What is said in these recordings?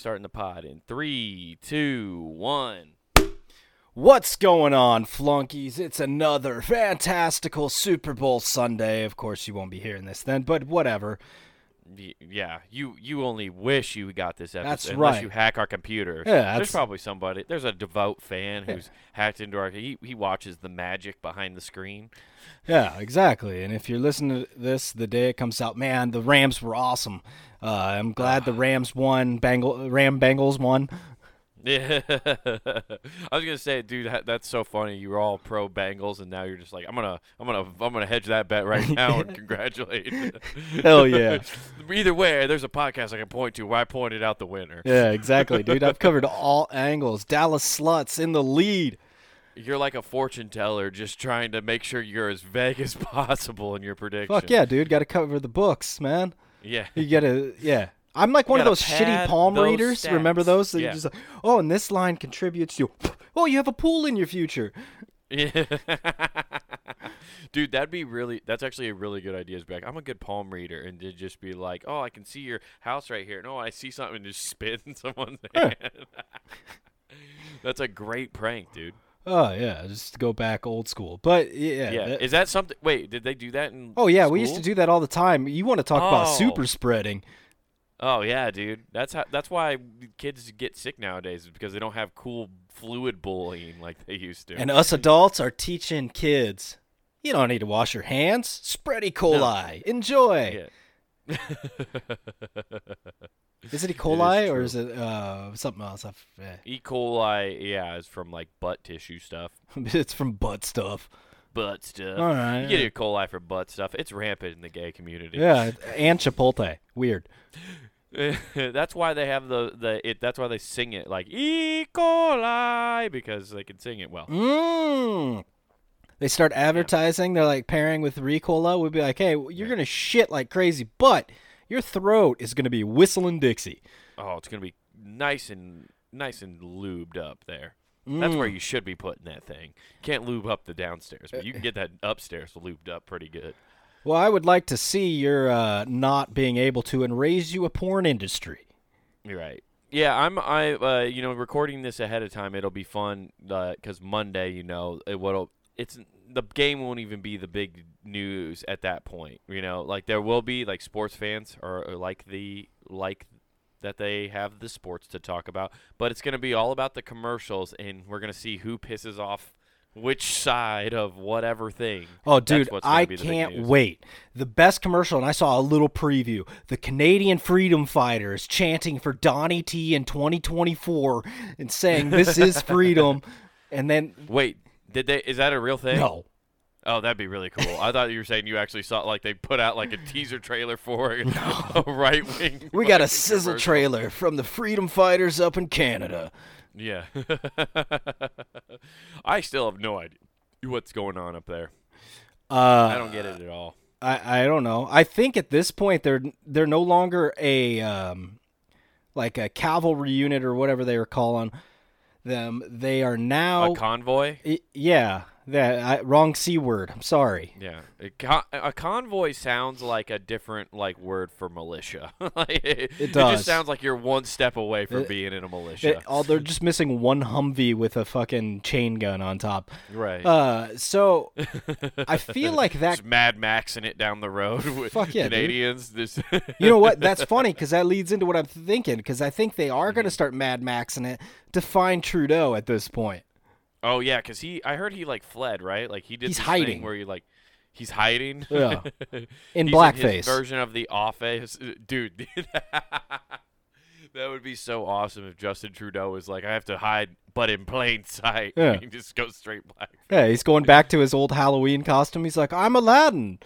starting the pod in three, two, one. What's going on, flunkies? It's another fantastical Super Bowl Sunday. Of course, you won't be hearing this then, but whatever. Yeah, you you only wish you got this episode That's unless right. you hack our computers. Yeah, there's probably somebody. There's a devout fan who's hacked into our. He he watches the magic behind the screen. Yeah, exactly. And if you're listening to this the day it comes out, man, the Rams were awesome. Uh, I'm glad the Rams won. Bengal Ram Bengals won. Yeah, I was gonna say, dude, that- that's so funny. You were all pro Bengals, and now you're just like, I'm gonna, I'm gonna, I'm gonna hedge that bet right now and congratulate. Hell yeah. Either way, there's a podcast I can point to where I pointed out the winner. Yeah, exactly, dude. I've covered all angles. Dallas sluts in the lead. You're like a fortune teller, just trying to make sure you're as vague as possible in your prediction. Fuck yeah, dude. Got to cover the books, man. yeah. You gotta, yeah. I'm like one of those shitty palm those readers. Remember those? Yeah. just like, oh, and this line contributes to. Oh, you have a pool in your future. Yeah. Dude, that'd be really that's actually a really good idea, Is back. I'm a good palm reader and to just be like, Oh, I can see your house right here. No, oh, I see something and just spit in someone's hand. that's a great prank, dude. Oh yeah, just go back old school. But yeah, Yeah. that- Is that something wait, did they do that in oh yeah, we used to do that all the time. You want to talk about Oh. super spreading? Oh yeah, dude. That's how that's why kids get sick nowadays is because they don't have cool fluid bullying like they used to. And us adults are teaching kids. You don't need to wash your hands. Spread E. coli. Enjoy. yeah. Is it E. coli or is it uh, something else? I've, eh. E. coli, yeah, is from like butt tissue stuff. it's from butt stuff. Butt stuff. All right, You get yeah. E. coli for butt stuff. It's rampant in the gay community. Yeah, and Chipotle. Weird. that's why they have the the it. That's why they sing it like E. coli because they can sing it well. Mmm. They start advertising. They're like pairing with Ricola. We'd be like, hey, you're gonna shit like crazy, but your throat is gonna be whistling Dixie. Oh, it's gonna be nice and nice and lubed up there. That's where Mm. you should be putting that thing. Can't lube up the downstairs, but you can get that upstairs lubed up pretty good. Well, I would like to see your uh, not being able to and raise you a porn industry. You're right. Yeah, I'm. I uh, you know, recording this ahead of time, it'll be fun because Monday, you know, it what'll it's the game won't even be the big news at that point. You know, like there will be like sports fans or, or like the like that they have the sports to talk about, but it's gonna be all about the commercials, and we're gonna see who pisses off which side of whatever thing. Oh, dude, I be the big can't wait. The best commercial, and I saw a little preview. The Canadian Freedom Fighters chanting for Donnie T in 2024 and saying, This is freedom. And then, Wait, did they? Is that a real thing? no. Oh, that'd be really cool. I thought you were saying you actually saw like they put out like a teaser trailer for it, a right wing. We got a sizzle trailer from the Freedom Fighters up in Canada. Yeah. I still have no idea what's going on up there. Uh, I don't get it at all. I, I don't know. I think at this point they're they're no longer a um, like a cavalry unit or whatever they were calling them. They are now A convoy? I- yeah, that I, wrong c word. I'm sorry. Yeah. A, con- a convoy sounds like a different like word for militia. like, it, It does. just sounds like you're one step away from It- being in a militia. It- all they're just missing one Humvee with a fucking chain gun on top. right. Uh, so I feel like that. just Mad Maxing it down the road with Fuck yeah, dude. Canadians. This You know what? That's funny because that leads into what I'm thinking. Because I think they are going Mm-hmm. to start Mad Maxing it to find Trudeau at this point. Oh yeah, because he, I heard he like fled, right? Like he did. He's hiding. thing where he like, he's hiding. Yeah. In He's blackface. version of the Office, uh, dude. that would be so awesome if Justin Trudeau was like, I have to hide, but in plain sight. Yeah. he just goes straight black. Yeah, he's going back to his old Halloween costume. He's like, I'm Aladdin.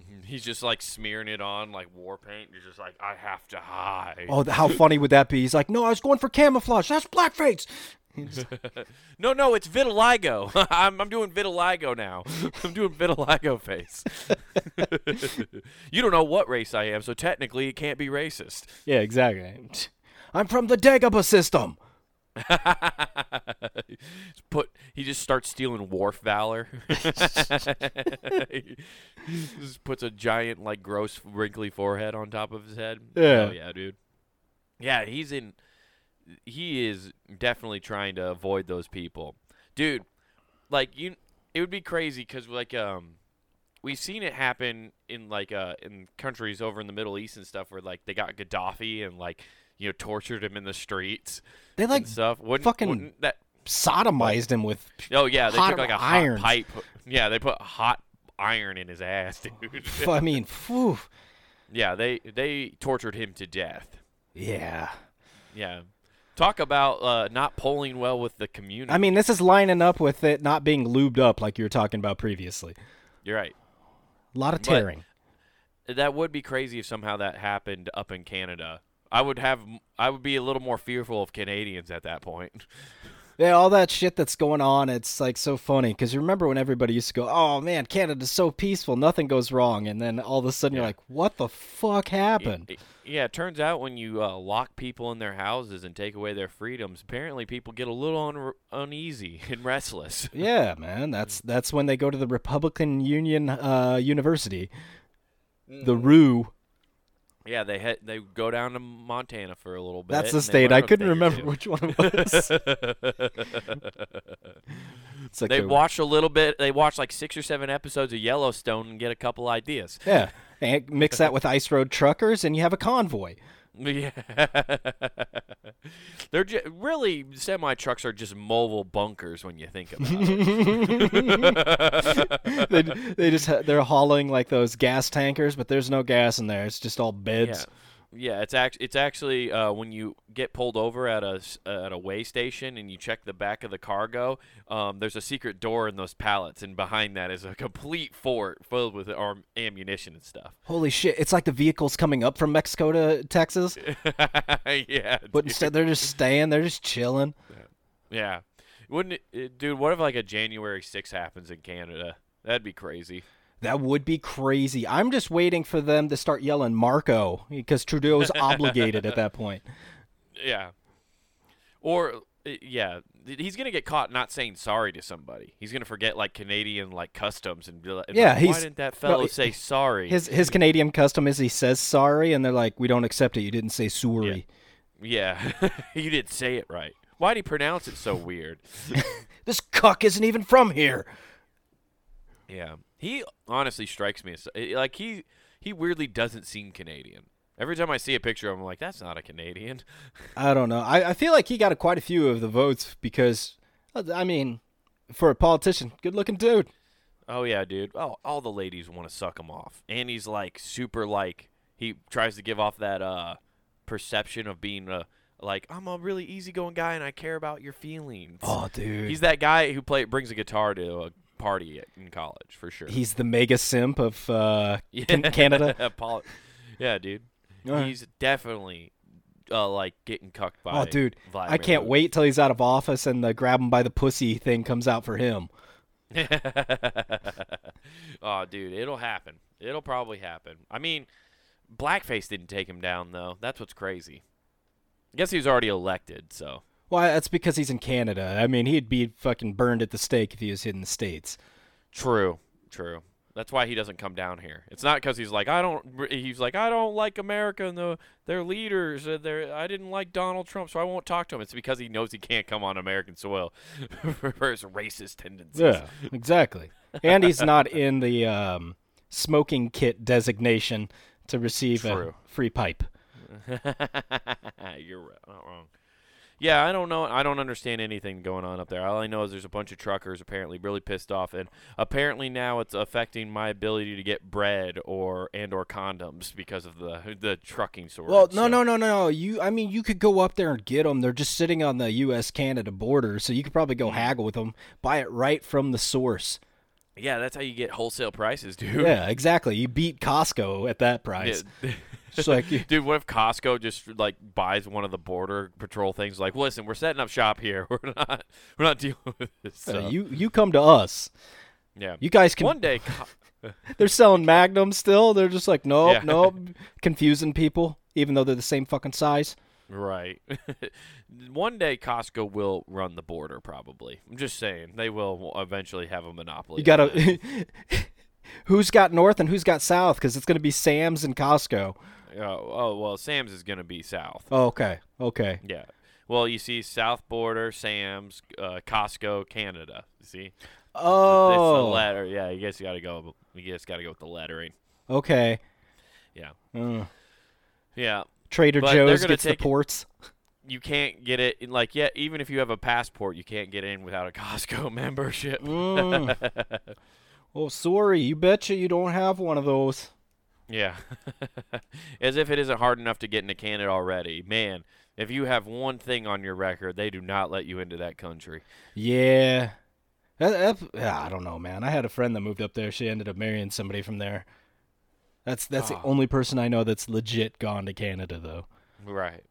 Mm-hmm. He's just like smearing it on like war paint. He's just like, I have to hide. Oh, how funny would that be? He's like, no, I was going for camouflage. That's blackface. No, no, it's vitiligo. I'm, I'm doing vitiligo now. I'm doing vitiligo face. you don't know what race I am, so technically it can't be racist. Yeah, exactly. I'm from the Dagobah system. Put he just starts stealing Worf valor. he just puts a giant like gross wrinkly forehead on top of his head. Yeah. Oh yeah, dude. Yeah, he's in he is definitely trying to avoid those people, dude. Like you, it would be crazy because like um, we've seen it happen in like uh in countries over in the Middle East and stuff where like they got Gaddafi and like you know tortured him in the streets They like and stuff. Wouldn't, fucking- wouldn't that sodomized him with. Oh yeah, they took like a irons. hot pipe. Yeah, they put hot iron in his ass, dude. I mean, phew. yeah, they they tortured him to death. Yeah. Yeah. Talk about uh, not polling well with the community. I mean, this is lining up with it not being lubed up like you were talking about previously. you're right. A lot of But- tearing. That would be crazy if somehow that happened up in Canada. I would have I would be a little more fearful of Canadians at that point. Yeah, all that shit that's going on, it's like so funny because you remember when everybody used to go, "Oh man, Canada's so peaceful, nothing goes wrong," and then all of a sudden you're like, "What the fuck happened?" Yeah, it turns out when you uh, lock people in their houses and take away their freedoms, apparently people get a little un- uneasy and restless. Yeah, man, that's that's when they go to the Republican Union uh, University, the Mm-hmm. RU. Yeah, they head they go down to Montana for a little bit. That's the state. I couldn't remember which one it was. Like they the- watch a little bit. They watch like six or seven episodes of Yellowstone and get a couple ideas. yeah, and mix that with Ice Road Truckers, and you have a convoy. Yeah, they're ju- really semi trucks are just mobile bunkers when you think about it. they they just ha- they're hauling like those gas tankers, but there's no gas in there. It's just all beds. yeah. Yeah, it's act- It's actually uh, when you get pulled over at a uh, at a way station and you check the back of the cargo. Um, there's a secret door in those pallets, and behind that is a complete fort filled with arm- ammunition and stuff. Holy shit! It's like the vehicles coming up from Mexico to Texas, yeah, but dude. instead they're just staying. They're just chilling. Yeah. Wouldn't it, it- dude, what if like a January 6 happens in Canada? That'd be crazy. That would be crazy. I'm just waiting for them to start yelling Marco because Trudeau's obligated at that point. Yeah. Or uh, yeah, he's going to get caught not saying sorry to somebody. He's going to forget like Canadian like customs and be like, Yeah, why he's- didn't that fellow he- say sorry? His his Canadian custom is he says sorry, and they're like, "We don't accept it. You didn't say sorry." yeah. you didn't say it right. Why'd he pronounce it so weird? This cuck isn't even from here. Yeah. He honestly strikes me as eh, like he he weirdly doesn't seem Canadian. Every time I see a picture of him, I'm like, that's not a Canadian. I don't know. I, I feel like he got a, quite a few of the votes because, uh, I mean, for a politician, good looking dude. Oh yeah, dude. Oh, all the ladies want to suck him off, and he's like super like he tries to give off that uh perception of being a like I'm a really easygoing guy and I care about your feelings. Oh, dude. He's that guy who play brings a guitar to a party at, in college for sure. He's the mega simp of uh, Can- Canada. Yeah, dude. Alright. He's definitely uh, like getting cucked by. Oh, dude. I can't Putin. wait till he's out of office and the grab him by the pussy thing comes out for him. oh, dude, it'll happen. It'll probably happen. I mean, blackface didn't take him down though. That's what's crazy. I guess he was already elected, so Why? That's because he's in Canada. I mean, he'd be fucking burned at the stake if he was in the States. true, true. That's why he doesn't come down here. It's not because he's like I don't. He's like I don't like America and the their leaders. Uh, their I didn't like Donald Trump, so I won't talk to him. It's because he knows he can't come on American soil for his racist tendencies. Yeah, exactly. And he's not in the um, smoking kit designation to receive a free pipe. You're not wrong. Yeah, I don't know. I don't understand anything going on up there. All I know is there's a bunch of truckers apparently really pissed off, and apparently now it's affecting my ability to get bread or and or condoms because of the the trucking shortage. Well, no, so- no, no, no, no. You, I mean, you could go up there and get them. They're just sitting on the U.S. Canada border, so you could probably Mm-hmm. go haggle with them, buy it right from the source. Yeah, that's how you get wholesale prices, dude. Yeah, exactly. You beat Costco at that price. Yeah. It's like, Dude, what if Costco just like buys one of the border patrol things? Like, listen, we're setting up shop here. We're not, we're not dealing with this. uh, you, you come to us. yeah. You guys can. One day, Co- They're selling Magnum still. They're just like, nope, Yeah. nope, confusing people, even though they're the same fucking size. Right. One day Costco will run the border probably. I'm just saying they will eventually have a monopoly. You gotta. who's got north and who's got south? Because it's gonna be Sam's and Costco. Oh, oh well, Sam's is going to be south. Oh, okay, okay. Yeah. Well, you see South Border, Sam's, uh, Costco, Canada. You see? Oh. It's the letter. Yeah, you guys got to go. You guys got to go with the lettering. okay. Yeah. Uh, Yeah. Trader But Joe's gonna gets the ports. You can't get it in like yeah. Even if you have a passport, you can't get in without a Costco membership. Mm. oh, sorry. You betcha you don't have one of those. Yeah. As if it isn't hard enough to get into Canada already. Man, if you have one thing on your record, they do not let you into that country. Yeah. That, that- I don't know, man. I had a friend that moved up there. She ended up marrying somebody from there. That's that's the Oh. only person I know that's legit gone to Canada, though. Right.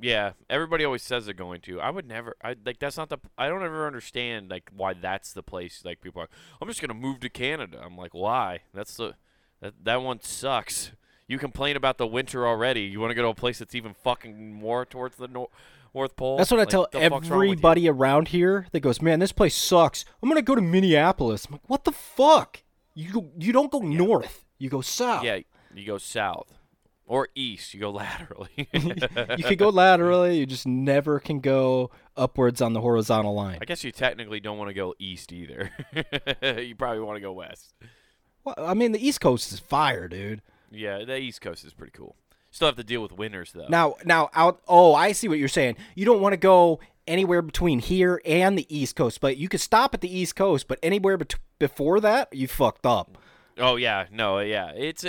Yeah. Everybody always says they're going to. I would never. I like that's not the. I don't ever understand like why that's the place. Like people are. I'm just gonna move to Canada. I'm like, why? That's the. That that one sucks. You complain about the winter already. You want to go to a place that's even fucking more towards the nor- North Pole? That's what I tell the fuck's wrong with you? everybody around here that goes, "Man, this place sucks. I'm gonna go to Minneapolis." I'm like, "What the fuck? You go, you don't go north. You go south. Yeah, you go south or east. You go laterally. you could go laterally. You just never can go upwards on the horizontal line." I guess you technically don't want to go east either. you probably want to go west. Well, I mean, the East Coast is fire, dude. Yeah, the East Coast is pretty cool. Still have to deal with winters though. Now, now out. Oh, I see what you're saying. You don't want to go anywhere between here and the East Coast, but you could stop at the East Coast. But anywhere bet- before that, you fucked up. Oh yeah, no, yeah. It's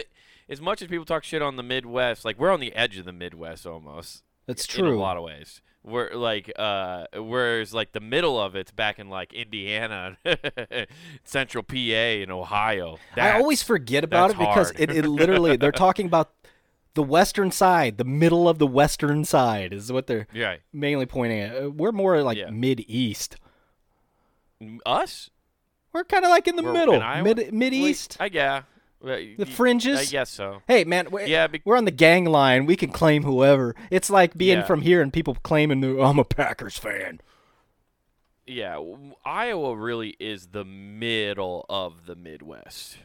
as much as people talk shit on the Midwest, like we're on the edge of the Midwest almost. That's In a lot of ways. We're like uh whereas like the middle of it's back in like Indiana, central PA and Ohio. I always forget about it that's because it, it literally they're talking about the western side, the middle of the western side is what they're Yeah. mainly pointing at. Uh, We're more like Yeah. mid east. Us? We're kind of like in the We're middle, in mid mid east. I yeah. The fringes. I guess so. Hey man, we're, Yeah, be- we're on the gang line. We can claim whoever. It's like being Yeah. from here and people claiming that I'm a Packers fan. Yeah, Iowa really is the middle of the Midwest.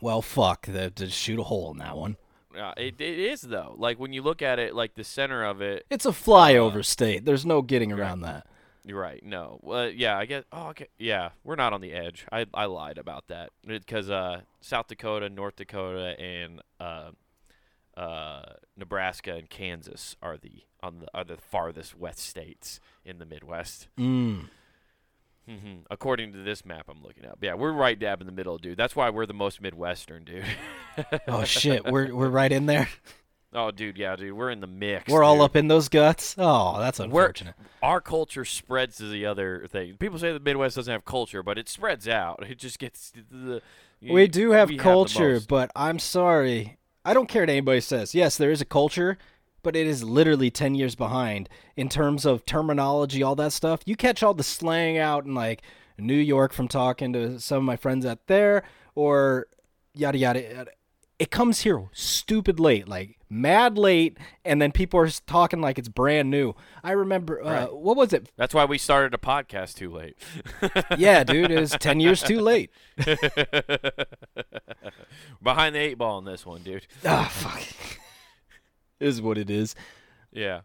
Well, fuck. To shoot a hole in that one. Uh, it, it is though. Like when you look at it, like the center of it. It's a flyover state. There's no getting around that. You're right. No. Well, yeah. I guess. Oh, okay. Yeah, we're not on the edge. I I lied about that because uh, South Dakota, North Dakota, and uh, uh, Nebraska and Kansas are the on the are the farthest west states in the Midwest. Mm. hmm According to this map I'm looking at. Yeah, we're right dab in the middle, dude. That's why we're the most Midwestern, dude. Oh shit, we're we're right in there. Oh, dude, yeah, dude, we're in the mix. We're all up in those guts. Oh, that's We're- unfortunate. Our culture spreads to the other thing. People say the Midwest doesn't have culture, but it spreads out. It just gets the. we do have we culture, most. but I'm sorry. I don't care what anybody says. Yes, there is a culture, but it is literally 10 years behind in terms of terminology, all that stuff. You catch all the slang out in like New York from talking to some of my friends out there or yada yada. yada. It comes here stupid late, like mad late, and then people are talking like it's brand new. I remember, uh, Right. what was it? That's why we started a podcast too late. Yeah, dude, it was 10 years too late. Behind the eight ball on this one, dude. Ah, fuck. is what it is. Yeah.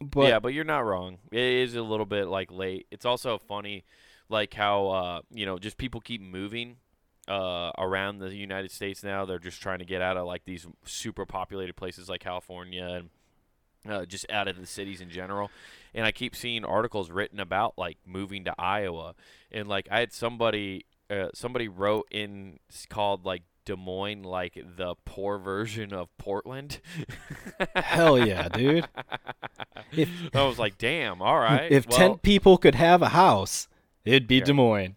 But yeah, but you're not wrong. It is a little bit like late. It's also funny, like how uh, you know just people keep moving uh, around the United States now. They're just trying to get out of like these super populated places like California and uh, just out of the cities in general. And I keep seeing articles written about like moving to Iowa, and like I had somebody uh, somebody wrote in called like Des Moines like the poor version of Portland. hell yeah, dude. If I was like, damn, all right. if well, 10 people could have a house, it'd be Yeah. Des Moines.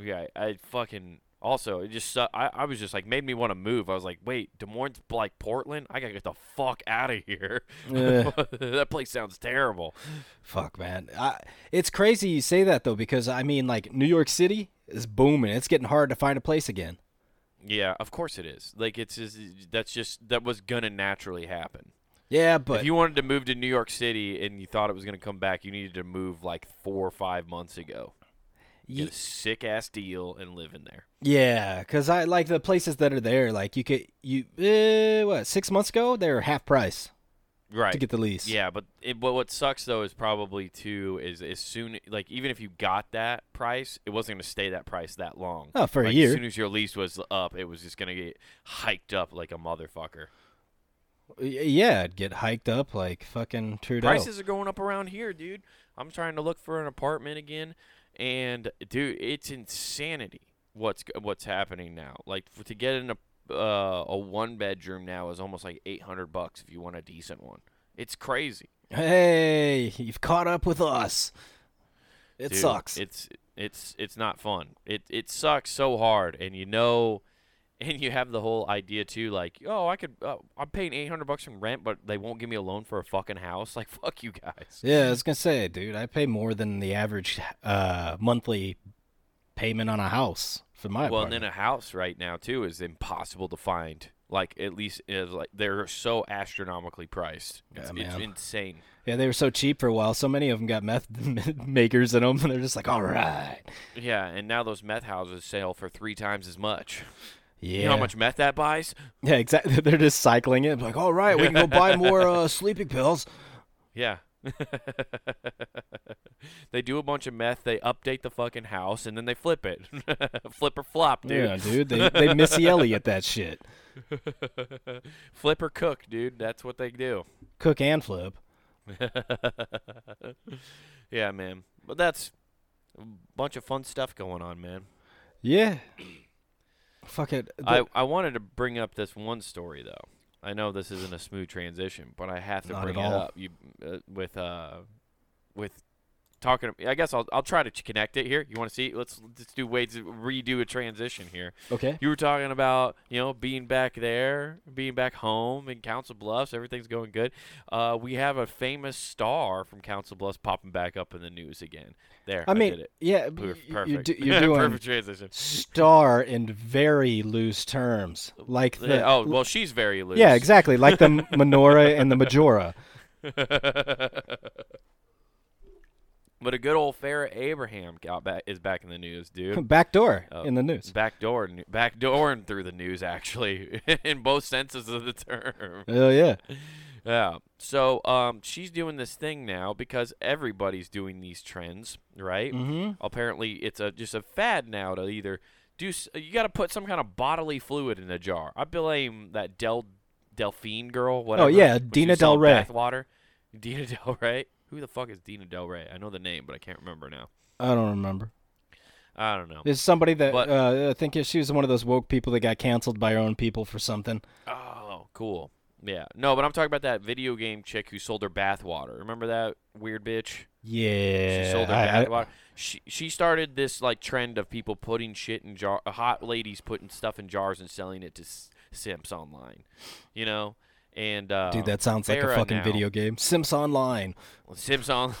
Yeah, I fucking also it just su- I I was just like made me want to move. I was like, wait, Des Moines like Portland? I gotta get the fuck out of here. Ugh. that place sounds terrible. Fuck, man. I, it's crazy you say that, though, because, I mean, like, New York City is booming. It's getting hard to find a place again. Yeah, of course it is. Like it's just that's just that was gonna naturally happen. Yeah, but if you wanted to move to New York City and you thought it was gonna come back, you needed to move like four or five months ago. Get a sick ass deal and live in there. yeah, because I like the places that are there. Like, you could, you, uh, what, six months ago, they were half price. right. to get the lease. Yeah, but it, but what sucks though is probably too is as soon like even if you got that price, it wasn't going to stay that price that long. Oh, for a year. As soon as your lease was up, it was just going to get hiked up like a motherfucker. Yeah, it'd get hiked up like fucking Trudeau. Prices are going up around here, dude. I'm trying to look for an apartment again, and dude, it's insanity. What's what's happening now? Like f- to get in a uh, a one bedroom now is almost like 800 bucks if you want a decent one. It's crazy. Hey, you've caught up with us. It Dude, sucks. It's it's it's not fun. It it sucks so hard, and you know, and you have the whole idea too, like, oh, I could, uh, I'm paying 800 bucks in rent, but they won't give me a loan for a fucking house. Like, fuck you guys. yeah, I was gonna say, dude, I pay more than the average uh, monthly payment on a house for my Well, and then a house right now too is impossible to find. Like at least is like they're so astronomically priced. Yeah, It's, it's insane. yeah, they were so cheap for a while. So many of them got meth makers in them, and they're just like, all right. Yeah, and now those meth houses sell for three times as much. Yeah. You know how much meth that buys? Yeah, exactly. They're just cycling it. Like, all right, we can go buy more uh, sleeping pills. Yeah. they do a bunch of meth, they update the fucking house, and then they flip it. flip or flop, dude. Yeah, dude. They they Missy Elliott that shit. flip or cook, dude. That's what they do. Cook and flip. yeah, man. But that's a bunch of fun stuff going on, man. Yeah. Fuck it. I, I wanted to bring up this one story though. I know this isn't a smooth transition, but I have to Not bring it all. up. You uh, with uh with talking. I guess I'll I'll try to connect it here. You want to see? Let's let's do to redo a transition here. okay. You were talking about you know being back there, being back home in Council Bluffs. Everything's going good. Uh, we have a famous star from Council Bluffs popping back up in the news again. There, I mean, did it. yeah, perfect. You're, do, you're doing perfect transition. star in very loose terms, like the. Yeah, oh well, she's very loose. yeah, exactly, like the menorah and the majora. but a good old Farrah Abraham got back is back in the news, dude. Back door Oh. in the news. Back door, back door and through the news, actually, in both senses of the term. Oh yeah. Yeah. So, um, she's doing this thing now because everybody's doing these trends, right? Mm-hmm. Apparently, it's a just a fad now to either do. You got to put some kind of bodily fluid in a jar. I blame that Del Delphine girl. Whatever. Oh, yeah, Dina Del Rey. Bathwater. Dina Del Rey. Who the fuck is Dina Del Rey? I know the name, but I can't remember now. I don't remember. I don't know. There's somebody that But- uh, I think she was one of those woke people that got canceled by her own people for something. Oh, cool. Yeah. No, but I'm talking about that video game chick who sold her bathwater. Remember that weird bitch? Yeah. She sold her bathwater. She she started this like trend of people putting shit in jar, hot ladies putting stuff in jars and selling it to s- simps online. You know, and uh, Dude, that sounds like a fucking now- video game. Sims Online. Sims on.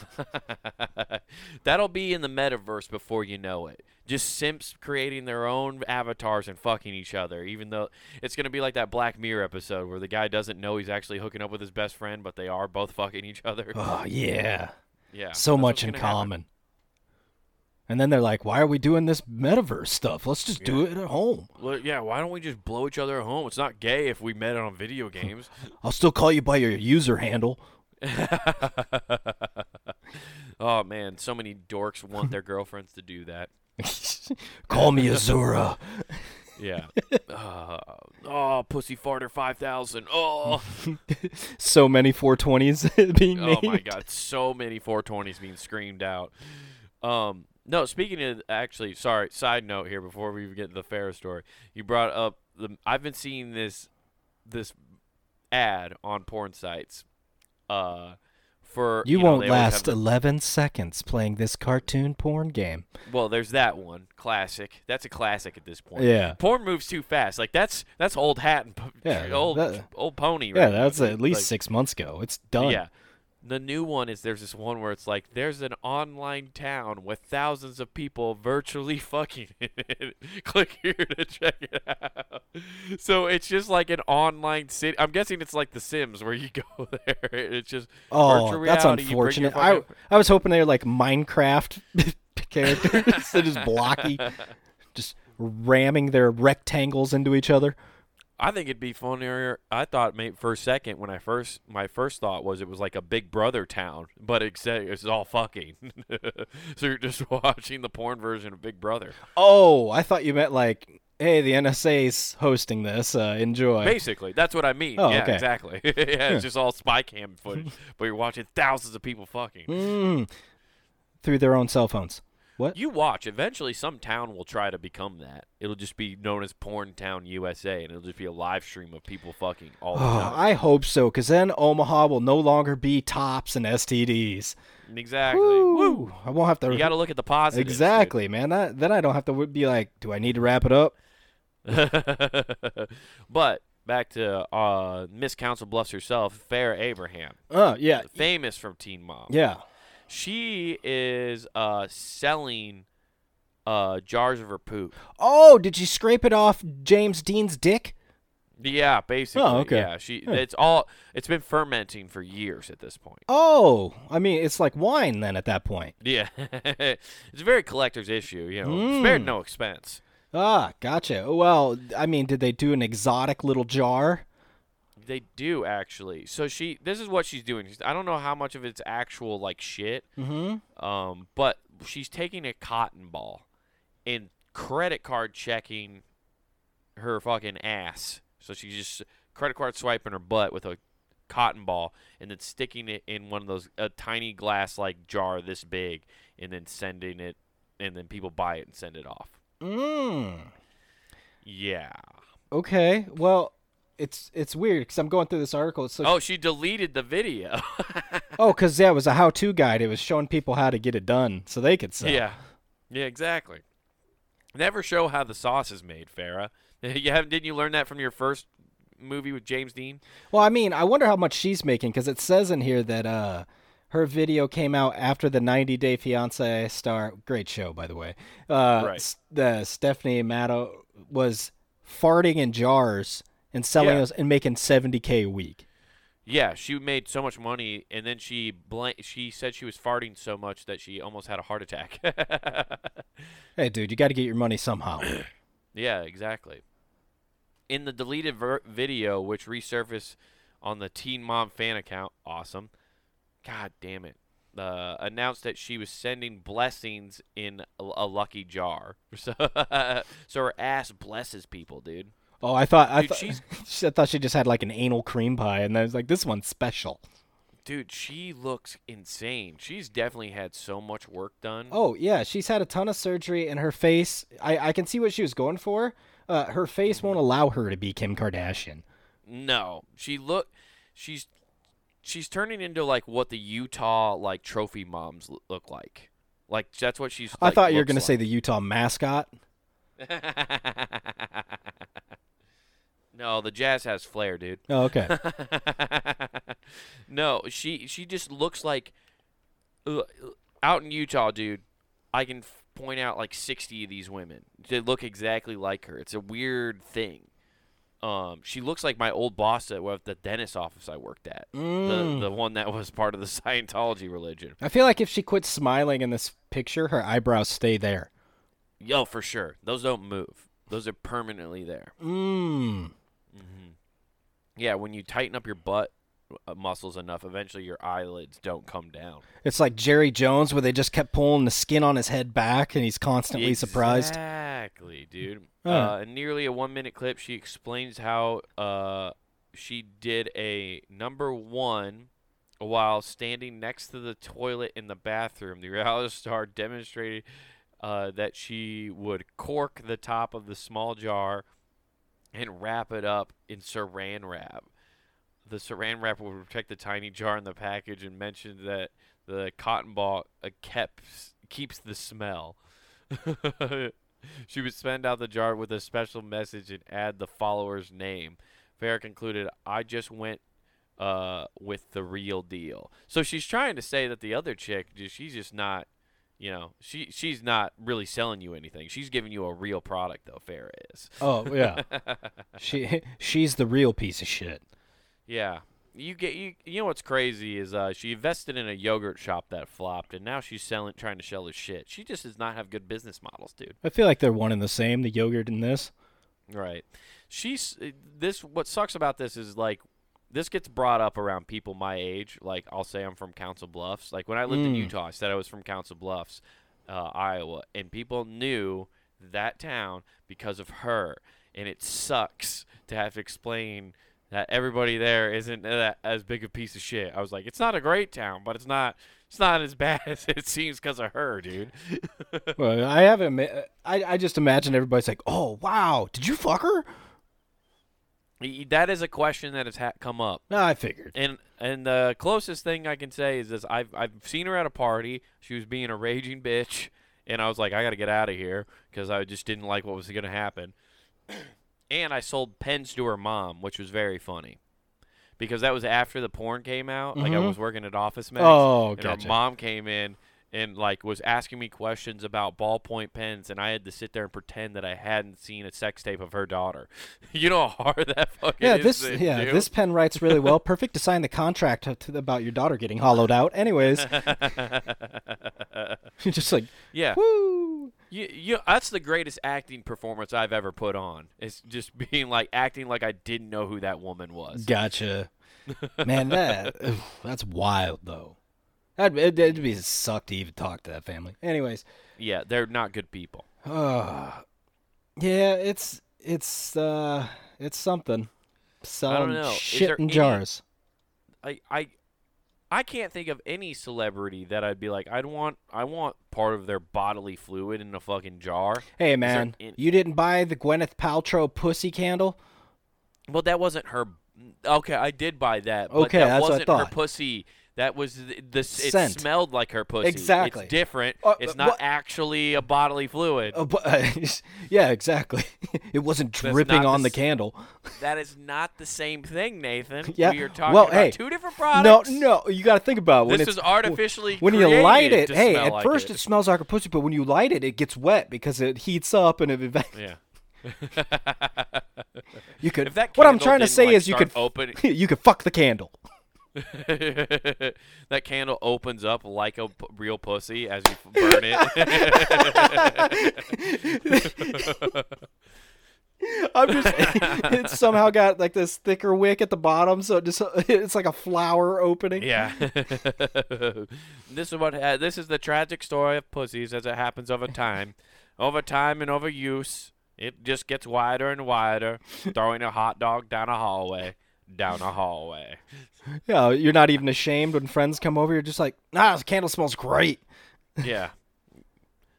That'll be in the metaverse before you know it. Just simps creating their own avatars and fucking each other. Even though it's gonna be like that Black Mirror episode where the guy doesn't know he's actually hooking up with his best friend, but they are both fucking each other. Oh yeah. yeah, so that's much in gonna happen. And then they're like, "Why are we doing this metaverse stuff? Let's just do it at home. Well, yeah, why don't we just blow each other at home? It's not gay if we met on video games. I'll still call you by your user handle." oh man, so many dorks want their girlfriends to do that. Call me Azura. Yeah. Uh, oh, pussy farter five thousand. Oh. so many 420s being Oh named. my god, so many 420s being screamed out. Um, no, speaking of actually, sorry, side note here before we even get to the fair story. You brought up the I've been seeing this this ad on porn sites. Uh for You, know, won't last the- 11 seconds playing this cartoon porn game. well, there's that one. Classic. That's a classic at this point. Yeah. Porn moves too fast. Like that's that's old hat and Yeah, old that- old pony. Yeah, right? that's at least Like- six months ago. It's done. Yeah. The new one is there's this one where it's like there's an online town with thousands of people virtually fucking. Click here to check it out. So it's just like an online city. I'm guessing it's like The Sims where you go there. It's just Oh, virtual that's reality. Unfortunate. I I was hoping they were like Minecraft characters. They're just blocky, just ramming their rectangles into each other. I think it'd be funnier. I thought maybe for a second when I first my first thought was it was like a Big Brother town, but except it's all fucking. so you're just watching the porn version of Big Brother. Oh, I thought you meant like, hey, the NSA's hosting this. Uh, enjoy. Basically, that's what I mean. Oh, yeah, okay. exactly. yeah, it's just all spy cam footage, but you're watching thousands of people fucking. Mm, through their own cell phones. What? You watch. Eventually, some town will try to become that. It'll just be known as Porn Town USA, and it'll just be a live stream of people fucking all the Oh, time. I hope so, because then Omaha will no longer be tops and STDs. exactly. Woo. Woo. I won't have to. You got to look at the positives. dude. exactly, man. That, then I don't have to be like, do I need to wrap it up? but back to uh, Miss Council Bluffs herself, Farrah Abraham, Oh, yeah, famous from Teen Mom. yeah. She is uh, selling uh, jars of her poop. Oh, did she scrape it off James Deen's dick? Yeah, basically. Oh, okay. Yeah, she. Yeah. It's all. It's been fermenting for years at this point. Oh, I mean, it's like wine then at that point. Yeah, it's a very collector's issue. You know, spared Mm. no expense. Ah, gotcha. Well, I mean, did they do an exotic little jar? They do actually. So she. This is what she's doing. I don't know how much of it's actual like shit. Mm-hmm. Um, but she's taking a cotton ball and credit card checking her fucking ass. So she's just credit card swiping her butt with a cotton ball and then sticking it in one of those a tiny glass like jar this big and then sending it and then people buy it and send it off. Mm. Yeah. Okay. Well, it's it's weird because I'm going through this article. So Oh, she deleted the video. oh, because yeah, it was a how-to guide. It was showing people how to get it done so they could sell. Yeah. Yeah, exactly. Never show how the sauce is made, Farrah. You haven't didn't you learn that from your first movie with James Deen? Well, I mean, I wonder how much she's making because it says in here that uh, her video came out after the 90 Day Fiance star. Great show, by the way. Uh, Right. The Stephanie Matto was farting in jars and selling Yeah. those and making 70k a week. Yeah, she made so much money, and then she blank. She said she was farting so much that she almost had a heart attack. Hey, dude, you got to get your money somehow. yeah, exactly. In the deleted ver- video, which resurfaced on the Teen Mom fan account, awesome. God damn it. Uh, announced that she was sending blessings in a, a lucky jar. So, so her ass blesses people, dude. Oh, I thought I Dude, thought she's- I thought she just had like an anal cream pie, and I was like, this one's special. Dude, she looks insane. She's definitely had so much work done. Oh yeah, she's had a ton of surgery, and her face. I I can see what she was going for. Uh, her face won't allow her to be Kim Kardashian. No, she look. She's she's turning into like what the Utah like trophy moms look like. Like that's what she's. I thought you were gonna say the Utah mascot. no, the Jazz has flair, dude. Oh, okay. no, she she just looks like uh, out in Utah, dude. I can f- point out like sixty of these women. They look exactly like her. It's a weird thing. Um, she looks like my old boss at the dentist office I worked at. Mm. The the one that was part of the Scientology religion. I feel like if she quits smiling in this picture, her eyebrows stay there. Yo, for sure. Those don't move. Those are permanently there. Mmm. Yeah, when you tighten up your butt uh, muscles enough, eventually your eyelids don't come down. It's like Jerry Jones, where they just kept pulling the skin on his head back, and he's constantly surprised. Exactly, dude. Huh. Uh, in nearly a one minute clip, she explains how uh, she did a number one while standing next to the toilet in the bathroom. The reality star demonstrated uh, that she would cork the top of the small jar and wrap it up in saran wrap. The saran wrap will protect the tiny jar in the package and mentioned that the cotton ball uh, keeps keeps the smell. she would send out the jar with a special message and add the follower's name. Farrah concluded, "I just went uh, with the real deal." So she's trying to say that the other chick, she's just not, you know, she she's not really selling you anything. She's giving you a real product, though. Farrah is. Oh yeah, she she's the real piece of shit. Yeah. You get you you know what's crazy is uh she invested in a yogurt shop that flopped and now she's selling trying to sell her shit. She just does not have good business models, dude. I feel like they're one and the same. The yogurt and this. Right. She's this. What sucks about this is like this gets brought up around people my age. Like I'll say I'm from Council Bluffs. Like when I lived in Mm. Utah, I said I was from Council Bluffs, uh, Iowa, and people knew that town because of her. And it sucks to have to explain that everybody there isn't that as big a piece of shit. I was like, it's not a great town, but it's not. It's not as bad as it seems because of her, dude. Well, I haven't. I I just imagine everybody's like, "Oh wow, did you fuck her?" That is a question that has ha- come up. No, I figured. And and the closest thing I can say is this: I've I've seen her at a party. She was being a raging bitch, and I was like, I got to get out of here because I just didn't like what was going to happen. and I sold pens to her mom, which was very funny, because that was after the porn came out. Like I Mhm. was working at Office Max, Oh, and gotcha. her mom came in and like was asking me questions about ballpoint pens, and I had to sit there and pretend that I hadn't seen a sex tape of her daughter. you know how hard that fucking Yeah, is this yeah do? this pen writes really well. Perfect to sign the contract about your daughter getting hollowed out. Anyways, you're just like, yeah. woo. You, you, that's the greatest acting performance I've ever put on. It's just being like acting like I didn't know who that woman was. Gotcha. Man, that that's wild though. That'd, it'd, it'd be a suck to even talk to that family. Anyways, Yeah, they're not good people. uh, yeah, it's it's uh it's something. Selling. Shit in any- jars. I, I, I can't think of any celebrity that I'd be like, I'd want, I want part of their bodily fluid in a fucking jar. Hey man, you didn't buy the Gwyneth Paltrow pussy candle? Well, that wasn't her. Okay, I did buy that. But Okay, that that's what I wasn't her pussy. That was the, the it Scent. smelled like her pussy. Exactly. It's different. Uh, it's uh, not what- actually a bodily fluid. Oh, but, yeah, exactly. it wasn't dripping on the the candle. That is not the same thing, Nathan. Yeah, We are talking well, about hey, two different products. no, no, you got to think about it. when This is artificially when you light it. Hey, at like first it. it. smells like a pussy, but when you light it, it gets wet because it heats up and it. eva- Yeah. You could. What I'm trying to say like, is you could open you could fuck the candle. that candle opens up like a p- real pussy as you burn it. I'm just it somehow got like this thicker wick at the bottom, so it just it's like a flower opening. yeah. this is what ha- this is the tragic story of pussies as it happens over time, over time and over use. It just gets wider and wider, throwing a hot dog down a hallway, down a hallway. Yeah, you're not even ashamed when friends come over. You're just like, nah, this candle smells great. Yeah.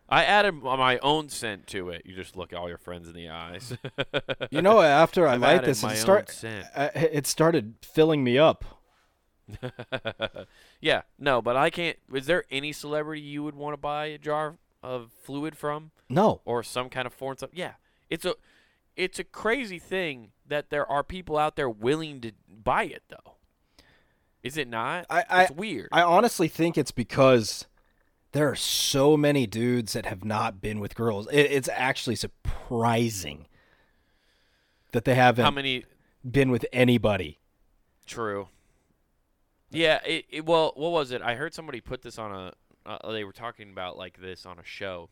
I added my own scent to it. You just look all your friends in the eyes. You know, after I I've light this, it start it started filling me up. yeah, no, but I can't. Is there any celebrity you would want to buy a jar of fluid from, No, or some kind of foreign stuff? Yeah, it's a, it's a crazy thing that there are people out there willing to buy it, though. Is it not? I- I- it's weird. I honestly think it's because there are so many dudes that have not been with girls. It, it's actually surprising that they haven't How many? been with anybody. True. Yeah. It, it. Well, what was it? I heard somebody put this on a. Uh, they were talking about like this on a show.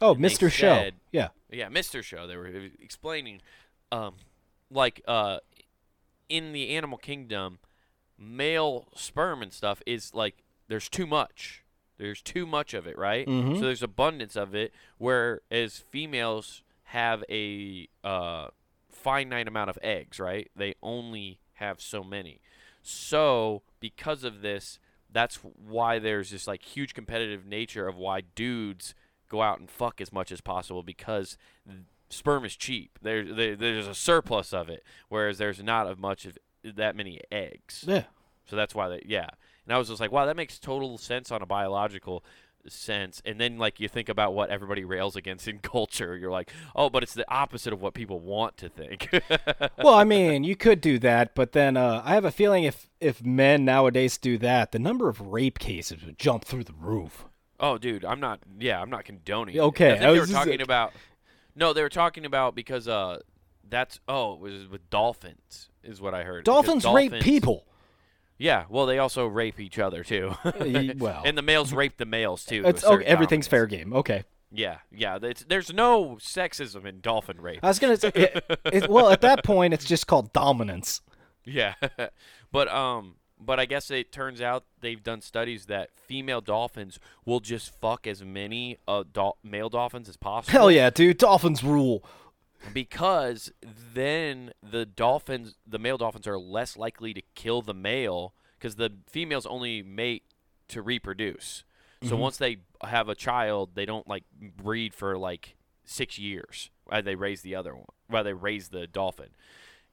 Oh, Mr. Show. said- Yeah. yeah, Mr. Show. They were explaining, um, like uh, in the animal kingdom, male sperm and stuff is like there's too much. There's too much of it, right? Mhm. So there's abundance of it, whereas females have a uh, finite amount of eggs, right? They only have so many. So because of this, that's why there's this like huge competitive nature of why dudes go out and fuck as much as possible because sperm is cheap. There, there there's a surplus of it, whereas there's not of much of that many eggs. Yeah. So that's why they yeah. And I was just like, wow, that makes total sense on a biological sense. And then like you think about what everybody rails against in culture, you're like, oh, but it's the opposite of what people want to think. well, I mean, you could do that, but then uh, I have a feeling if if men nowadays do that, the number of rape cases would jump through the roof. Oh, dude, I'm not. Yeah, I'm not condoning. it. Okay, I I think they were was talking about. No, they were talking about because uh, that's oh, it was with dolphins is what I heard. Because Dolphins, rape people. Yeah, well, they also rape each other too. Well. and the males rape the males too. It's okay. Everything's dominance. fair game. Okay. Yeah, yeah. It's, there's no sexism in dolphin rape. I was gonna say, it, it, well, at that point, it's just called dominance. Yeah, but um, but I guess it turns out they've done studies that female dolphins will just fuck as many uh, dol- male dolphins as possible. Hell yeah, dude! Dolphins rule. Because then the dolphins, the male dolphins, are less likely to kill the male because the females only mate to reproduce. So Mhm. once they have a child, they don't like breed for like six years while they raise the other one, while they raise the dolphin.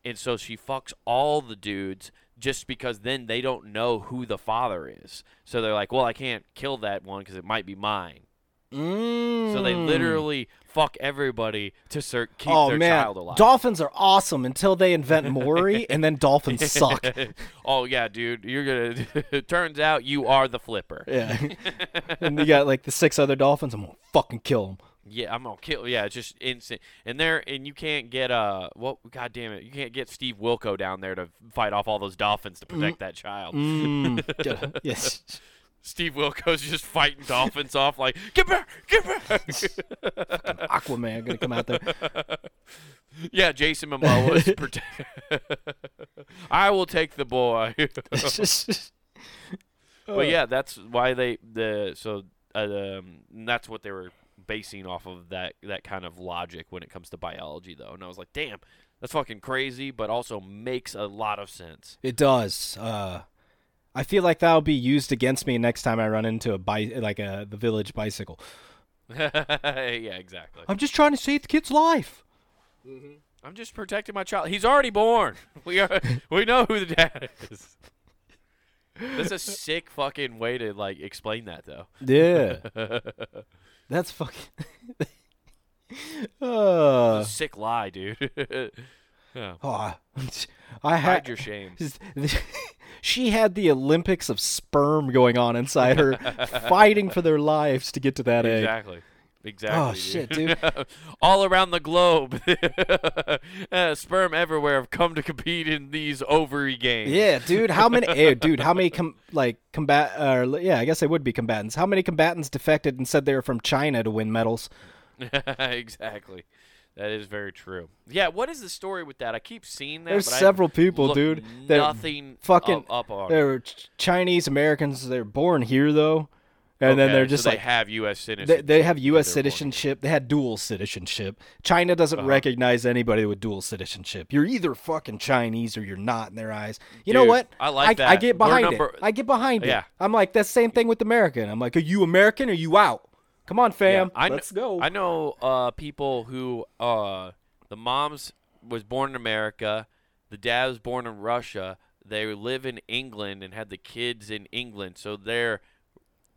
And so she fucks all the dudes just because then they don't know who the father is. So they're like, well, I can't kill that one because it might be mine. Mm. So they literally fuck everybody to cer- keep oh their man, child alive. dolphins are awesome until they invent Maury, and then dolphins suck. oh yeah, dude, you're gonna. it turns out you are the flipper. Yeah, and you got like the six other dolphins. I'm gonna fucking kill them. Yeah, I'm gonna kill. Yeah, it's just instant. And there, and you can't get uh, what? God damn it, you can't get Steve Wilkos down there to fight off all those dolphins to protect that child. Mm. Yes. Steve Wilco's just fighting dolphins off, like get back, get back. Aquaman gonna come out there. yeah, Jason Momoa is protect. I will take the boy. But yeah, that's why they the so uh, um, that's what they were basing off of that that kind of logic when it comes to biology though. And I was like, damn, that's fucking crazy, but also makes a lot of sense. It does. Uh, I feel like that'll be used against me next time I run into a bi- like a the village bicycle. yeah, exactly. I'm just trying to save the kid's life. I'm just protecting my child. He's already born. We are we know who the dad is. That's a sick fucking way to like explain that though. Yeah, that's fucking. uh, sick lie, dude. yeah. oh, I Hide had your shame. she had the Olympics of sperm going on inside her, fighting for their lives to get to that egg. Exactly. Exactly. Oh, shit, dude. All around the globe, uh, sperm everywhere have come to compete in these ovary games. Yeah, dude. How many? eh, dude, how many com- like combat? Or yeah, I guess they would be combatants. How many combatants defected and said they were from China to win medals? exactly. That is very true. Yeah. What is the story with that? I keep seeing that. There's but I several people, dude. That Nothing fucking- up, up on. they were Ch- Chinese Americans. They're born here though, and then they're so just they like have U.S. citizenship. they, they have U.S. they're born citizenship. They had dual citizenship. China doesn't Uh-huh. recognize anybody with dual citizenship. You're either fucking Chinese or you're not in their eyes. You know what? I like I, I get behind number- it. I get behind Yeah. it. I'm like that's the same thing with American. I'm like, are you American or you out? Come on, fam. I Let's go. I know uh, people who uh, the mom's was born in America, the dad was born in Russia. They live in England and had the kids in England, so they're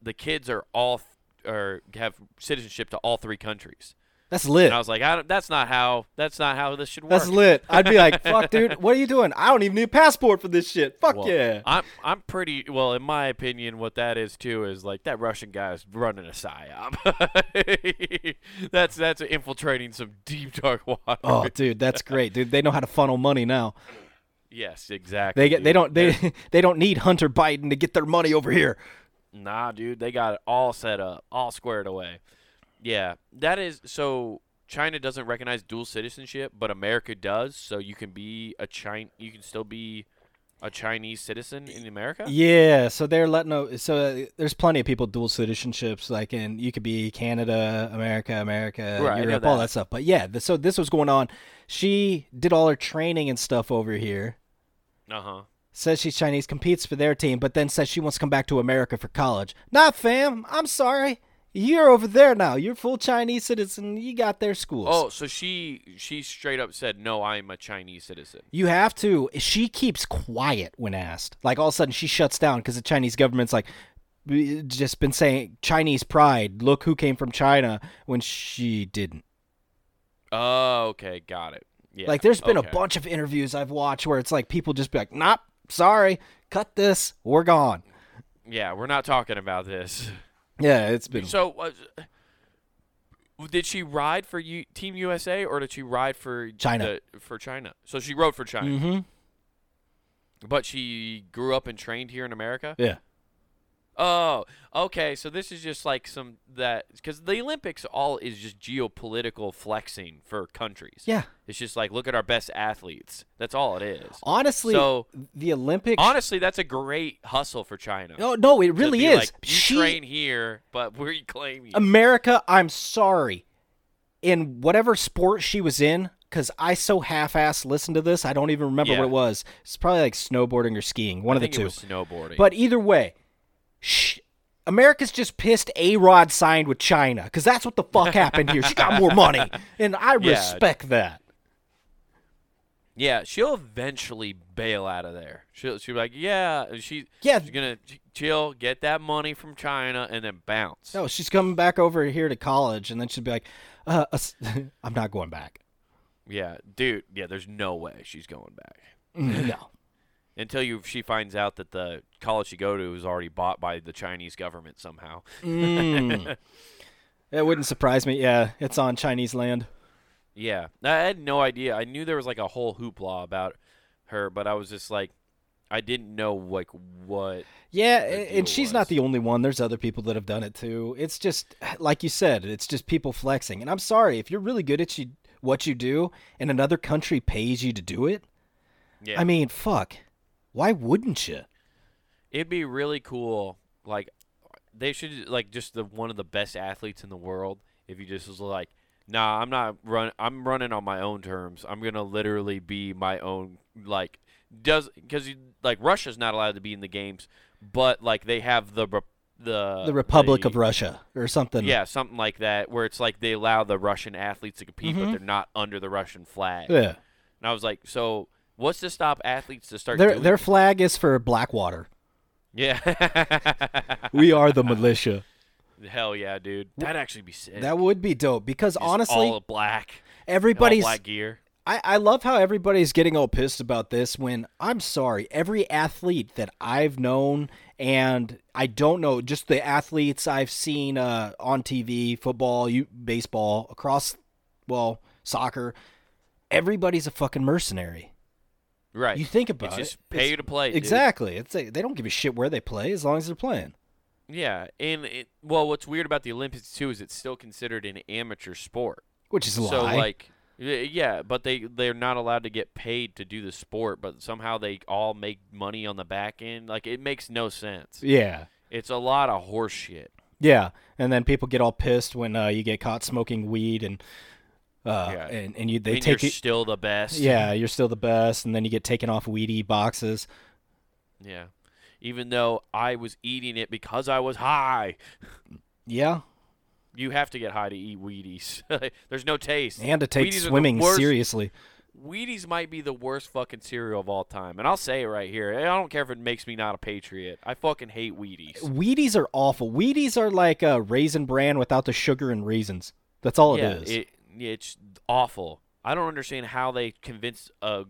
the kids are all or have citizenship to all three countries. that's lit. And I was like, I don't, that's not how that's not how this should work. That's lit. I'd be like, fuck, dude, what are you doing? I don't even need a passport for this shit. Fuck Well, yeah. I'm I'm pretty well in my opinion. What that is too is like that Russian guy is running a psyop. that's that's infiltrating some deep dark water. Oh, dude, that's great, dude. They know how to funnel money now. Yes, exactly. They get. They don't. They they don't need Hunter Biden to get their money over here. Nah, dude, they got it all set up, all squared away. Yeah, that is so. China doesn't recognize dual citizenship, but America does. So you can be a Chin, you can still be a Chinese citizen in America. Yeah, so they're letting. So uh, there's plenty of people dual citizenships, like, and you could be Canada, America, America, Right, Europe, all that. that stuff. But yeah, th- so this was going on. She did all her training and stuff over here. Uh huh. Says she's Chinese, competes for their team, but then says she wants to come back to America for college. Nah, fam, I'm sorry. You're over there now. You're full Chinese citizen. You got their schools. Oh, so she she straight up said, "No, I'm a Chinese citizen." You have to. She keeps quiet when asked. Like all of a sudden, she shuts down because the Chinese government's like just been saying Chinese pride. Look who came from China when she didn't. Oh, okay, got it. Yeah. Like there's been okay. a bunch of interviews I've watched where it's like people just be like, "Nope, sorry, cut this. We're gone." Yeah, we're not talking about this. Yeah, it's been. So, uh, did she ride for U- Team USA or did she ride for China. the- for China. So she rode for China, hmm but she grew up and trained here in America. Yeah. Oh, okay. So this is just like some that because the Olympics all is just geopolitical flexing for countries. Yeah. It's just like look at our best athletes. That's all it is. Honestly, So- the Olympics. Honestly, that's a great hustle for China. no, no, it really is. Like, you she, train here, but we claim you. America, I'm sorry. In whatever sport she was in, because I so half-ass listened to this, I don't even remember Yeah. what it was. It's probably like snowboarding or skiing, one I of the two. it was snowboarding. But either way, sh- America's just pissed A Rod signed with China because that's what the fuck happened here. She got more money, and I Yeah. respect that. yeah, she'll eventually bail out of there. She'll she'll be like, yeah, she Yeah. she's gonna chill, get that money from China, and then bounce. No, she's coming back over here to college, and then she'll be like, uh, "I'm not going back." Yeah, dude. Yeah, there's no way she's going back. no. Until you she finds out that the college she go to is already bought by the Chinese government somehow. Mm. it wouldn't surprise me. Yeah, it's on Chinese land. Yeah, I had no idea. I knew there was like a whole hoopla about her, but I was just like, I didn't know like what. Yeah, the a- deal and she's was. not the only one. There's other people that have done it too. It's just like you said, it's just people flexing. And I'm sorry if you're really good at you, what you do, and another country pays you to do it. Yeah, I mean, fuck. Why wouldn't you? it'd be really cool. Like, they should like just the one of the best athletes in the world. If you just was like, nah, I'm not run. I'm running on my own terms. I'm gonna literally be my own like does because like Russia's not allowed to be in the games, but like they have the the the Republic the- of Russia or something. Yeah, something like that, where it's like they allow the Russian athletes to compete, Mhm. but they're not under the Russian flag. Yeah. And I was like, so what's to stop athletes to start Their doing their flag is for Blackwater. Yeah. We are the militia. Hell yeah, dude. That'd actually be sick. That would be dope because Just honestly, all black, everybody's all black gear. I, I love how everybody's getting all pissed about this when I'm sorry, every athlete that I've known and I don't know, just the athletes I've seen uh, on TV, football, you, baseball, across, well, soccer, everybody's a fucking mercenary. Right. You think about it's it. just pay you to play. dude. Exactly. It's a, they don't give a shit where they play as long as they're playing. Yeah, and it, well, what's weird about the Olympics too is it's still considered an amateur sport. Which is a So lie. like, y- yeah, but they they're not allowed to get paid to do the sport, but somehow they all make money on the back end. Like it makes no sense. yeah. It's a lot of horse shit. Yeah, and then people get all pissed when uh, you get caught smoking weed and uh, Yeah. and and you they and take you're it. still the best. Yeah, you're still the best, and then you get taken off weedy boxes. Yeah. Even though I was eating it because I was high. Yeah, You have to get high to eat Wheaties. There's no taste. and to take Wheaties swimming seriously. Wheaties might be the worst fucking cereal of all time. And I'll say it right here. I don't care if it makes me not a patriot. I fucking hate Wheaties. Wheaties are awful. Wheaties are like a raisin bran without the sugar and raisins. That's all yeah, it is. It, it's awful. I don't understand how they convince a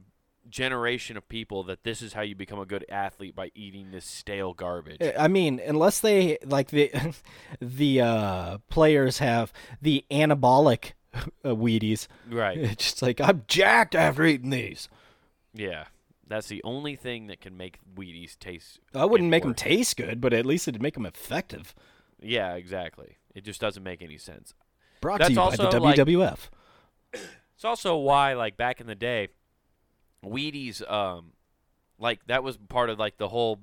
generation of people that this is how you become a good athlete by eating this stale garbage. I mean, unless they like the the uh, players have the anabolic uh, Wheaties. right. It's just like I'm jacked after eating these. Yeah. That's the only thing that can make Wheaties taste. I wouldn't make them taste good, but at least it'd make them effective. Yeah, exactly. It just doesn't make any sense. Brought That's to you by the also, like- WWF. It's also why, like back in the day, Wheaties, um, like that was part of like the whole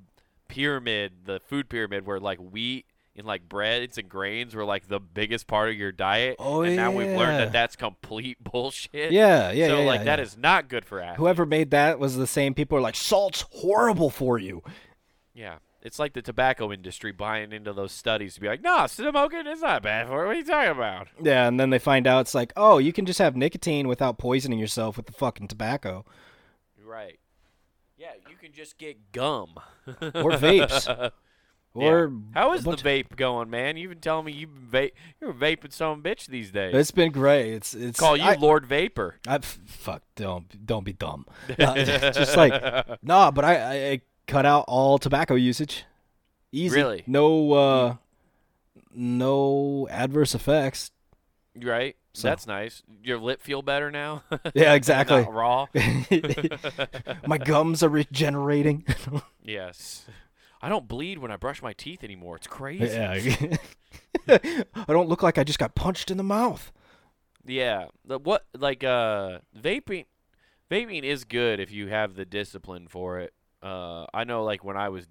pyramid, the food pyramid, where like wheat and like breads and grains were like the biggest part of your diet. Oh, and now we've learned that that's complete bullshit. yeah, yeah, so yeah, like yeah, that yeah. is not good for athletes. Whoever made that was the same people are like salt's horrible for you. Yeah. It's like the tobacco industry buying into those studies to be like, no, smoking is not bad for you. What are you talking about? Yeah, and then they find out it's like, oh, you can just have nicotine without poisoning yourself with the fucking tobacco Right. Yeah, you can just get gum. or vapes or Yeah. how is the vape going, man? You've been telling me you've been va- you're vaping some bitch these days. It's been great. It's it's Call you I, Lord Vapor. I, fuck, don't don't be dumb. Uh, just like no, but I, I, I cut out all tobacco usage. Easy. Really? No uh no adverse effects. right? So- That's nice. Your lip feel better now. Yeah, exactly. Raw. My gums are regenerating. yes. I don't bleed when I brush my teeth anymore. It's crazy. Yeah. I don't look like I just got punched in the mouth. Yeah. The what like uh vaping vaping is good if you have the discipline for it. Uh I know like when I was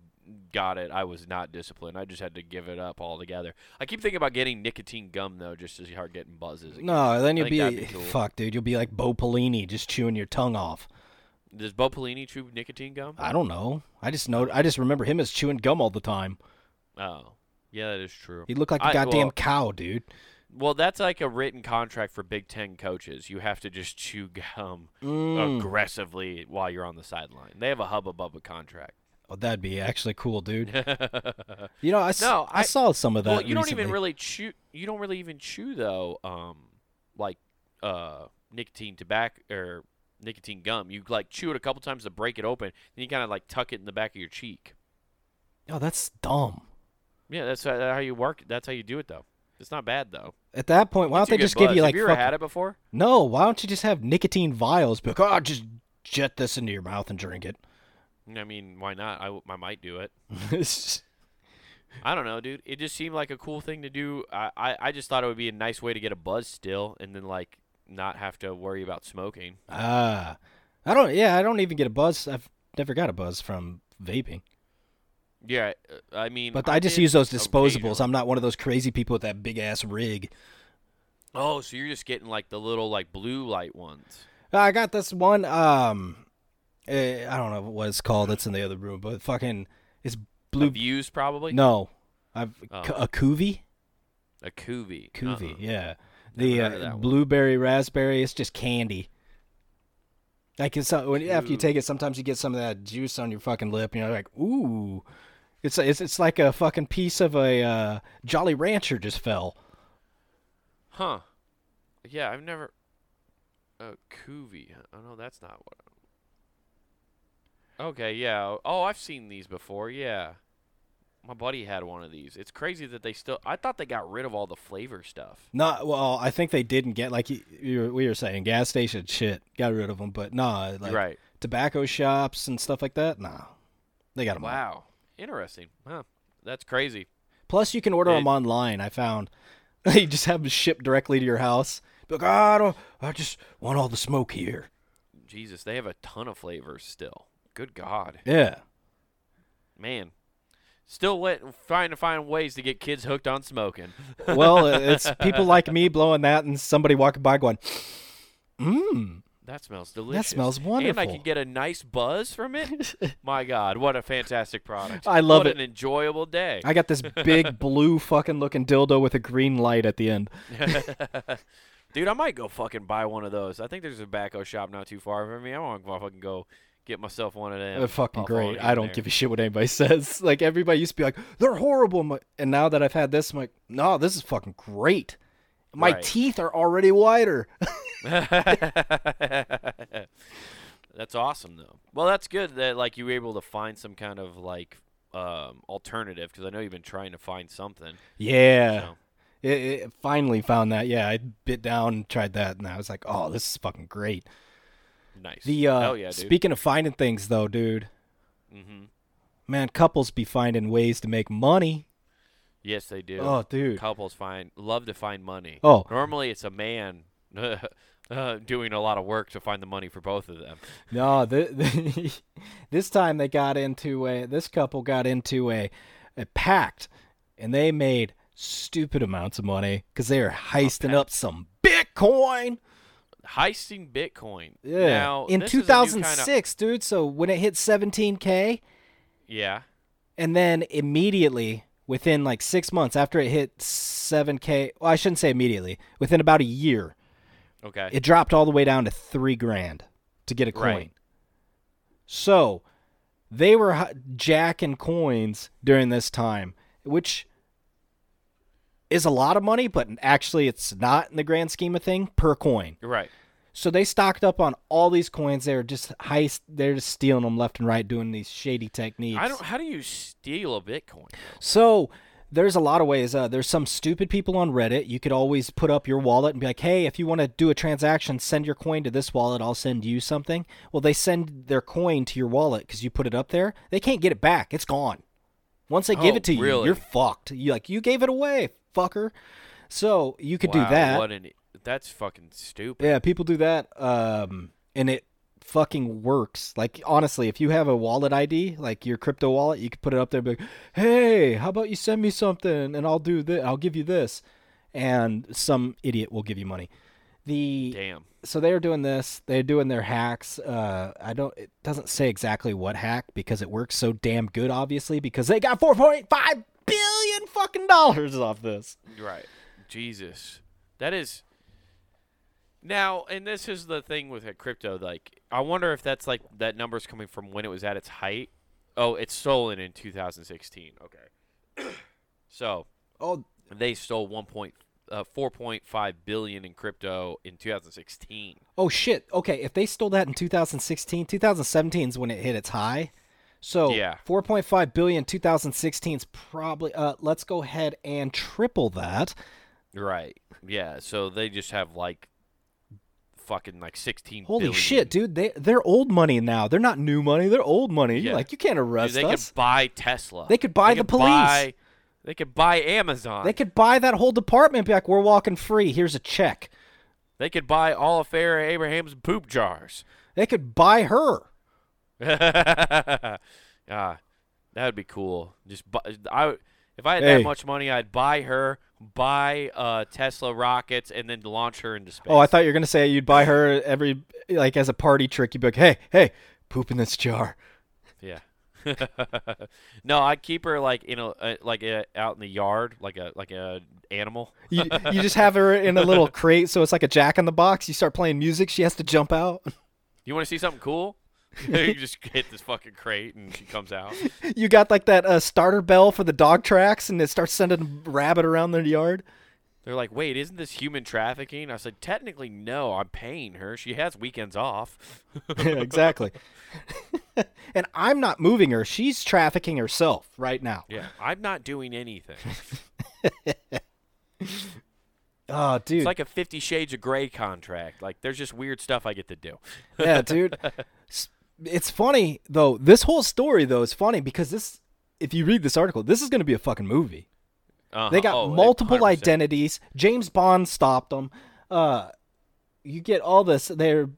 got it, I was not disciplined. I just had to give it up altogether. I keep thinking about getting nicotine gum though, just to start getting buzzes. Again. No, then you'll be, be cool. fuck, dude. You'll be like Bo Pelini, just chewing your tongue off. Does Bo Pelini chew nicotine gum? I don't know. I just know. I just remember him as chewing gum all the time. Oh, yeah, that is true. He looked like a I- goddamn well- cow, dude. Well, that's like a written contract for Big Ten coaches. You have to just chew gum Mm. aggressively while you're on the sideline. They have a hubba bubba contract. Oh, that'd be actually cool, dude. You know, I, s- No, I I- saw some of that. well, you don't even really chew. You don't really even chew though. Um, like uh, nicotine tobacco or nicotine gum. You like chew it a couple times to break it open, then you kind of like tuck it in the back of your cheek. Oh, that's dumb. Yeah, that's how you work. That's how you do it though. It's not bad though. At that point, why don't they just give you like Have you ever had it before? No, why don't you just have nicotine vials? Be like, oh, just jet this into your mouth and drink it. I mean, why not? I, I might do it. I don't know, dude. It just seemed like a cool thing to do. I, I, I just thought it would be a nice way to get a buzz still, and then like not have to worry about smoking. Ah, I don't. Yeah, I don't even get a buzz. I've never got a buzz from vaping. Yeah, uh, I mean, But I, just use those disposables. I'm not one of those crazy people with that big ass rig. Oh, so you're just getting like the little like blue light ones. I got this one. Um, eh, I don't know what it's called. It's in the other room, but fucking, it's blue. Views probably. No, I've Oh. a Kuvi. A Kuvi. Kuvi, Uh-uh. yeah. The uh, blueberry raspberry. It's just candy. Like it's uh, when, after you take it, sometimes you get some of that juice on your fucking lip, and you're like, ooh. It's it's it's like a fucking piece of a uh, Jolly Rancher just fell. Huh. Yeah, I've never. A Kuvi. Oh no, that's not what. I'm... Okay. Yeah. Oh, I've seen these before. Yeah. My buddy had one of these. It's crazy that they still. I thought they got rid of all the flavor stuff. Not well. I think they didn't get like you, you were, we were saying gas station shit. Got rid of them, but nah, like right. tobacco shops and stuff like that. Nah, they got them. Wow. Interesting. Huh. That's crazy. Plus, you can order It- them online. I found you just have them shipped directly to your house. Like, "Ah, I don't. I just want all the smoke here. Jesus, they have a ton of flavors still. Good God, Yeah. man. Still wet, trying to find ways to get kids hooked on smoking. Well, it's people like me blowing that, and somebody walking by going, "Mmm, That smells delicious. That smells wonderful. And I can get a nice buzz from it. My God, what a fantastic product! I love what it. an enjoyable day. I got this big blue fucking looking dildo with a green light at the end." Dude, I might go fucking buy one of those. I think there's a tobacco shop not too far from me. I want to fucking go get myself one of them. They're fucking great. I don't there. give a shit what anybody says. Like everybody used to be like, "They're horrible," like- and now that I've had this, I'm like, "No, this is fucking great." My Right. teeth are already whiter. That's awesome though. Well, that's good that like you were able to find some kind of like um, alternative because I know you've been trying to find something. Yeah. So, It, it finally found that. Yeah, I bit down and tried that, and I was like, "Oh, this is fucking great." nice. The uh, yeah, speaking of finding things, though, dude, hmm man, couples be finding ways to make money. Yes, they do. Oh, dude. Couples find love to find money. Oh, Normally, it's a man uh, doing a lot of work to find the money for both of them. no, the, this time they got into a. This couple got into a, a pact, and they made stupid amounts of money because they are heisting up some Bitcoin. Heisting Bitcoin. Yeah, Now, in this is a new kinda- 2006, dude. So when it hit 17k, yeah. and then immediately within like six months after it hit 7k well i shouldn't say immediately within about a year Okay. it dropped all the way down to three grand to get a coin Right. so they were jacking coins during this time which is a lot of money but actually it's not in the grand scheme of thing per coin right. so they stocked up on all these coins they're just heist they're just stealing them left and right doing these shady techniques I don't. How do you steal a Bitcoin? So there's a lot of ways. Uh, there's some stupid people on Reddit. You could always put up your wallet and be like, "Hey, if you want to do a transaction, send your coin to this wallet. I'll send you something." Well, they send their coin to your wallet because you put it up there. They can't get it back. It's gone. Once they give Oh, it to you, really? you're fucked. You like you gave it away, fucker. So you could Wow, do that. What an that's fucking stupid. Yeah, people do that, um, and it fucking works. Like honestly, if you have a wallet ID, like your crypto wallet, you could put it up there, and be like, "Hey, how about you send me something, and I'll do this. I'll give you this," and some idiot will give you money. The Damn. so they're doing this. They're doing their hacks. Uh, I don't. It doesn't say exactly what hack because it works so damn good. Obviously, because they got four point five billion fucking dollars off this. Right. Jesus. That is now, and this is the thing with crypto. Like, I wonder if that's like that number's coming from when it was at its height. Oh, it's stolen in 2016. Okay. so Oh, they stole one point, uh, 4.5 billion in crypto in 2016. Oh shit. Okay, if they stole that in 2016, 2017 is when it hit its high. So Yeah. 4.5 billion 2016 is probably uh let's go ahead and triple that. Right. Yeah. So they just have like fucking like 16 Holy billion. shit, dude. They they're old money now. They're not new money. They're old money. Yeah. Like you can't Dude, arrest they us. They could buy Tesla. They could buy the could police. buy- they could buy Amazon. They could buy that whole department back. We're walking free. Here's a check. They could buy all of Farrah Abraham's poop jars. They could buy her. ah, that would be cool. Just buy, I if I had Hey. that much money, I'd buy her, buy uh, Tesla rockets, and then launch her into space. Oh, I thought you were gonna say you'd buy her every like as a party trick. You'd be like, hey, hey, poop in this jar. yeah. no, I'd keep her like in a uh, like uh out in the yard, like a like a animal. You you just have her in a little crate, so it's like a Jack in the Box. You start playing music, she has to jump out. You want to see something cool? you just hit this fucking crate and she comes out. You got like that uh, starter bell for the dog tracks, and it starts sending rabbit around their yard. They're like, wait, isn't this human trafficking? I said, technically, no. I'm paying her. She has weekends off. exactly. and I'm not moving her; she's trafficking herself right now. Yeah, I'm not doing anything. Oh, dude. It's like a Fifty Shades of Grey contract. Like, there's just weird stuff I get to do. yeah, dude. It's funny though. This whole story though is funny because this. If you read this article, this is going to be a fucking movie. Uh-huh. They got Oh, multiple 100%. identities. James Bond stopped them. Uh, you get all this. They're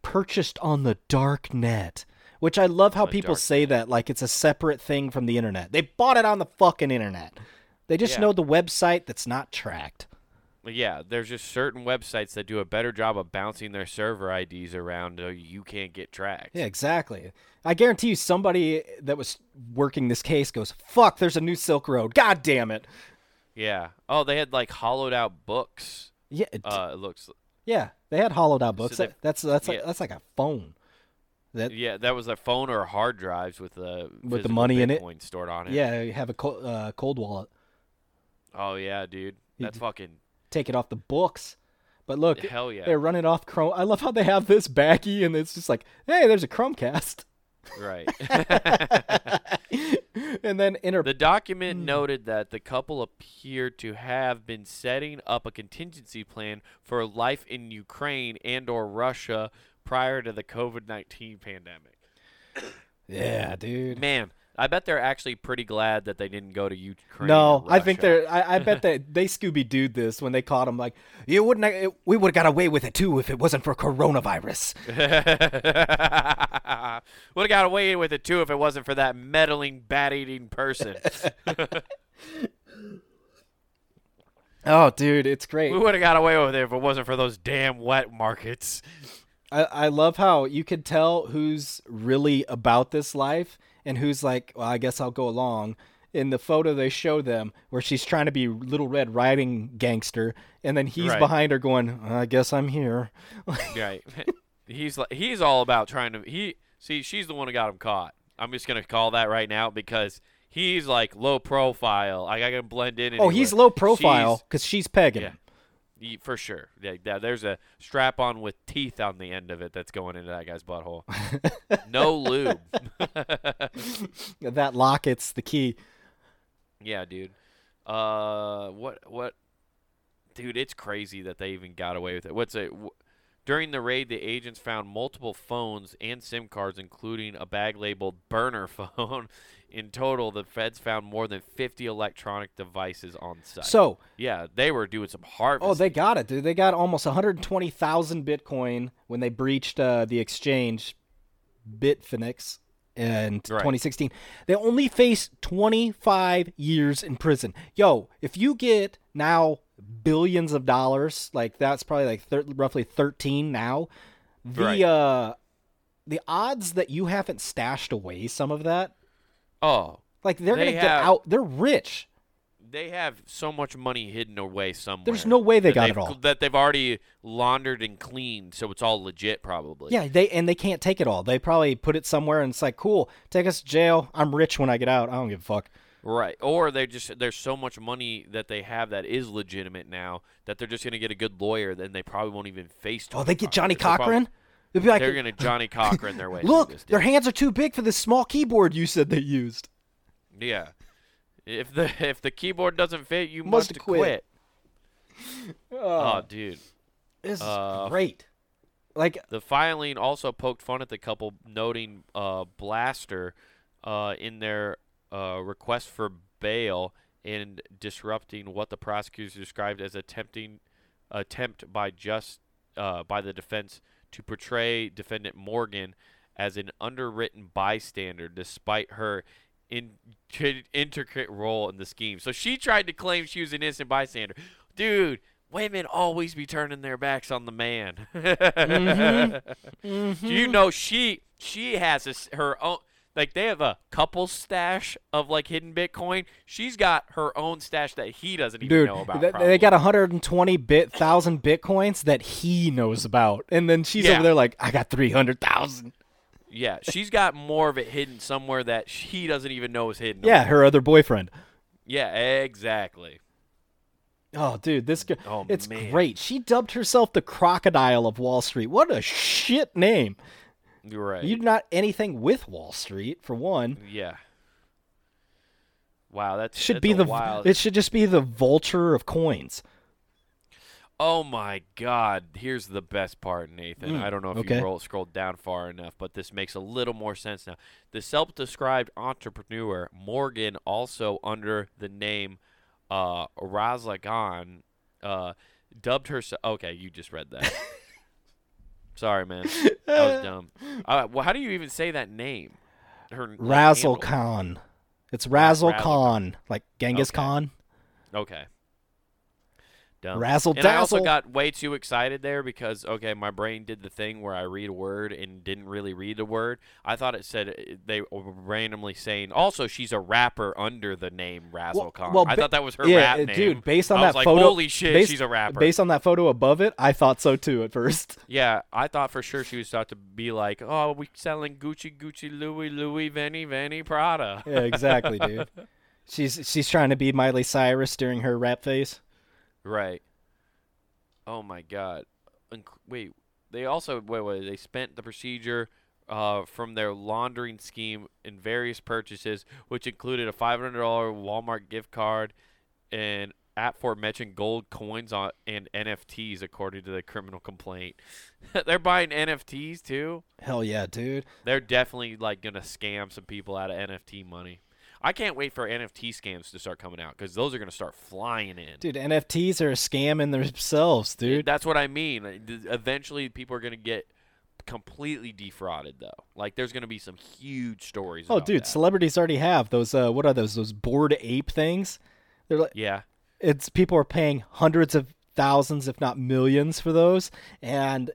purchased on the dark net, which I love how people say that like it's a separate thing from the internet. They bought it on the fucking internet. They just Yeah. know the website that's not tracked. Yeah, there's just certain websites that do a better job of bouncing their server IDs around so you can't get tracked. Yeah, exactly. I guarantee you, somebody that was working this case goes, "Fuck, there's a new Silk Road. God damn it." Yeah. Oh, they had like hollowed out books. Yeah, it- Uh, it looks. yeah. They had hollowed out books. That- that's that's like yeah. that's like a phone. That Yeah, that was a phone or hard drives with the With the money in it? Stored on it. yeah, you have a co- uh, cold wallet. Oh yeah, dude. That's fucking Take it off the books. But look, hell yeah. they're running off Chrome. I love how they have this backy, and it's just like, hey, there's a Chromecast. Right. and then inter. The document Hmm. noted that the couple appeared to have been setting up a contingency plan for life in Ukraine and or Russia prior to the COVID-19 pandemic. yeah, dude. Man, I bet they're actually pretty glad that they didn't go to Ukraine. No, I think they're. I, I bet that they Scooby Dooed this when they caught him. Like, you wouldn't. It, we would have got away with it too if it wasn't for coronavirus. Would have got away with it too if it wasn't for that meddling, bat-eating person. Oh, dude, it's great. we would have got away with it if it wasn't for those damn wet markets. I, I love how you can tell who's really about this life and who's like, well, I guess I'll go along. In the photo they show them where she's trying to be Little Red Riding Gangster, and then he's Right. behind her going, I guess I'm here. Right. he's like he's all about trying to he see she's the one who got him caught. I'm just gonna call that right now because he's like low profile. Like I can blend in. oh, he's low profile She's- because she's pegging yeah. For sure. Yeah, there's a strap on with teeth on the end of it that's going into that guy's butthole. no lube. That locket's the key. yeah, dude. Uh, what what? Dude, it's crazy that they even got away with it. What's it? wh- During the raid, the agents found multiple phones and SIM cards, including a bag labeled burner phone. In total, the feds found more than 50 electronic devices on site. So, yeah, they were doing some harvesting. oh, they got it, dude. They got almost 120,000 Bitcoin when they breached uh, the exchange, Bitfinex, in Right. 2016. They only face 25 years in prison. Yo, if you get now billions of dollars, like that's probably like thir- roughly 13 now. The Right. uh, the odds that you haven't stashed away some of that, oh, like they're They gonna get out. They're rich. They have so much money hidden away somewhere. There's no way they got it all. That they've already laundered and cleaned, so it's all legit, probably. Yeah, they and they can't take it all. They probably put it somewhere and it's like, cool, take us to jail. I'm rich when I get out. I don't give a fuck. Right. Or they just there's so much money that they have that is legitimate now that they're just gonna get a good lawyer, then they probably won't even face. Oh, they get Johnnie Cochran. They'll be like, They're gonna Johnnie Cochran their way. look, their hands are too big for this small keyboard you said they used. Yeah. If the if the keyboard doesn't fit, you Must must, quit. quit. Oh, dude. This is Uh, great. Like, The filing also poked fun at the couple, noting uh, Blaster uh, in their uh, request for bail and disrupting what the prosecutors described as attempting attempt by just uh, by the defense to portray defendant Morgan as an underwritten bystander, despite her in, intricate role in the scheme. So she tried to claim she was an innocent bystander. Dude, women always be turning their backs on the man. Mm-hmm. Do you mm-hmm. know she she has a her own like they have a couple stash of like hidden Bitcoin. She's got her own stash that he doesn't even dude, know about. th- they got 120 bit thousand bitcoins that he knows about, and then she's Yeah. over there like, I got 300,000. Yeah, she's got more of it hidden somewhere that he doesn't even know is hidden. Yeah, her other boyfriend. yeah, exactly. Oh, dude, this girl, Oh, it's man. great. She dubbed herself the Crocodile of Wall Street. What a shit name. You're right. You're not anything with Wall Street, for one. yeah. Wow, that Should that's be a the wild. it should just be the vulture of coins. Oh my God! Here's the best part, Nathan. Mm, I don't know if okay. you roll, scrolled down far enough, but this makes a little more sense now. The self-described entrepreneur Morgan, also under the name uh, Razzlekhan, uh, dubbed herself. Okay, you just read that. Sorry, man. That was dumb. Uh, well, how do you even say that name? Her Razzle? Khan. It's Razzle Razzle Khan, like Genghis Okay. Khan. Okay. Dumb. Razzle and I also got way too excited there because okay, my brain did the thing where I read a word and didn't really read the word. I thought it said uh, they were randomly saying. Also, she's a rapper under the name Razzle Well- well, I thought that was her yeah, rap uh, name. dude. Based on that like, photo, holy shit, based, she's a rapper. Based on that photo above it, I thought so too at first. yeah, I thought for sure she was about to be like, oh, we selling Gucci, Gucci, Louis, Louis, Venny, Venny, Prada. Yeah, exactly, dude. She's she's trying to be Miley Cyrus during her rap phase. Right. Oh my God. Inc- wait, they also wait wait they spent the procedure uh, from their laundering scheme in various purchases, which included a five hundred dollar Walmart gift card and aforementioned gold coins on and NFTs, according to the criminal complaint. They're buying NFTs too. Hell yeah, dude. They're definitely like gonna scam some people out of NFT money. I can't wait for NFT scams to start coming out because those are gonna start flying in. Dude, NFTs are a scam in themselves, dude. That's what I mean. Eventually, people are going to get completely defrauded, though. Like, there's going to be some huge stories. Oh, dude, that. celebrities already have those. Uh, what are those? Those bored ape things. They're like, yeah, it's people are paying hundreds of thousands, if not millions, for those, and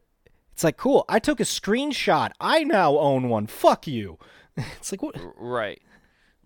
it's like, cool. I took a screenshot. I now own one. Fuck you. It's like what? right.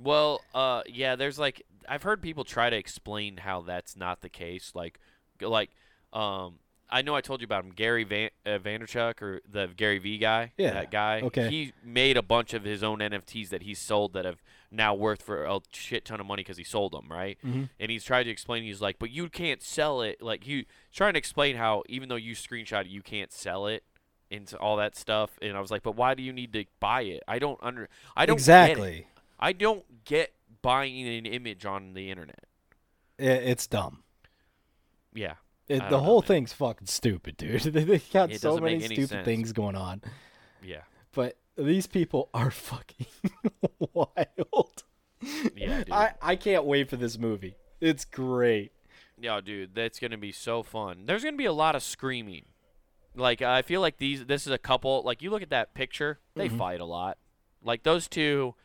Well, uh, yeah. There's like I've heard people try to explain how that's not the case. Like, like, um, I know I told you about him, Gary Van uh, Vanderchuck or the Gary V guy. Yeah, that guy. okay. He made a bunch of his own NFTs that he sold that have now worth for a shit ton of money because he sold them, right? Mhm. And he's trying to explain. He's like, but you can't sell it. Like he trying to explain how even though you screenshot it, you can't sell it into all that stuff. And I was like, but why do you need to buy it? I don't under. I don't exactly. I don't get buying an image on the internet. It's dumb. Yeah. It, the don't know, whole thing's fucking stupid, dude. they got It so many stupid sense. things going on. Yeah. But these people are fucking wild. Yeah, dude. I, I can't wait for this movie. It's great. Yeah, dude, that's gonna be so fun. There's gonna be a lot of screaming. Like I feel like these. This is a couple. Like you look at that picture, they Mm-hmm. fight a lot. Like those two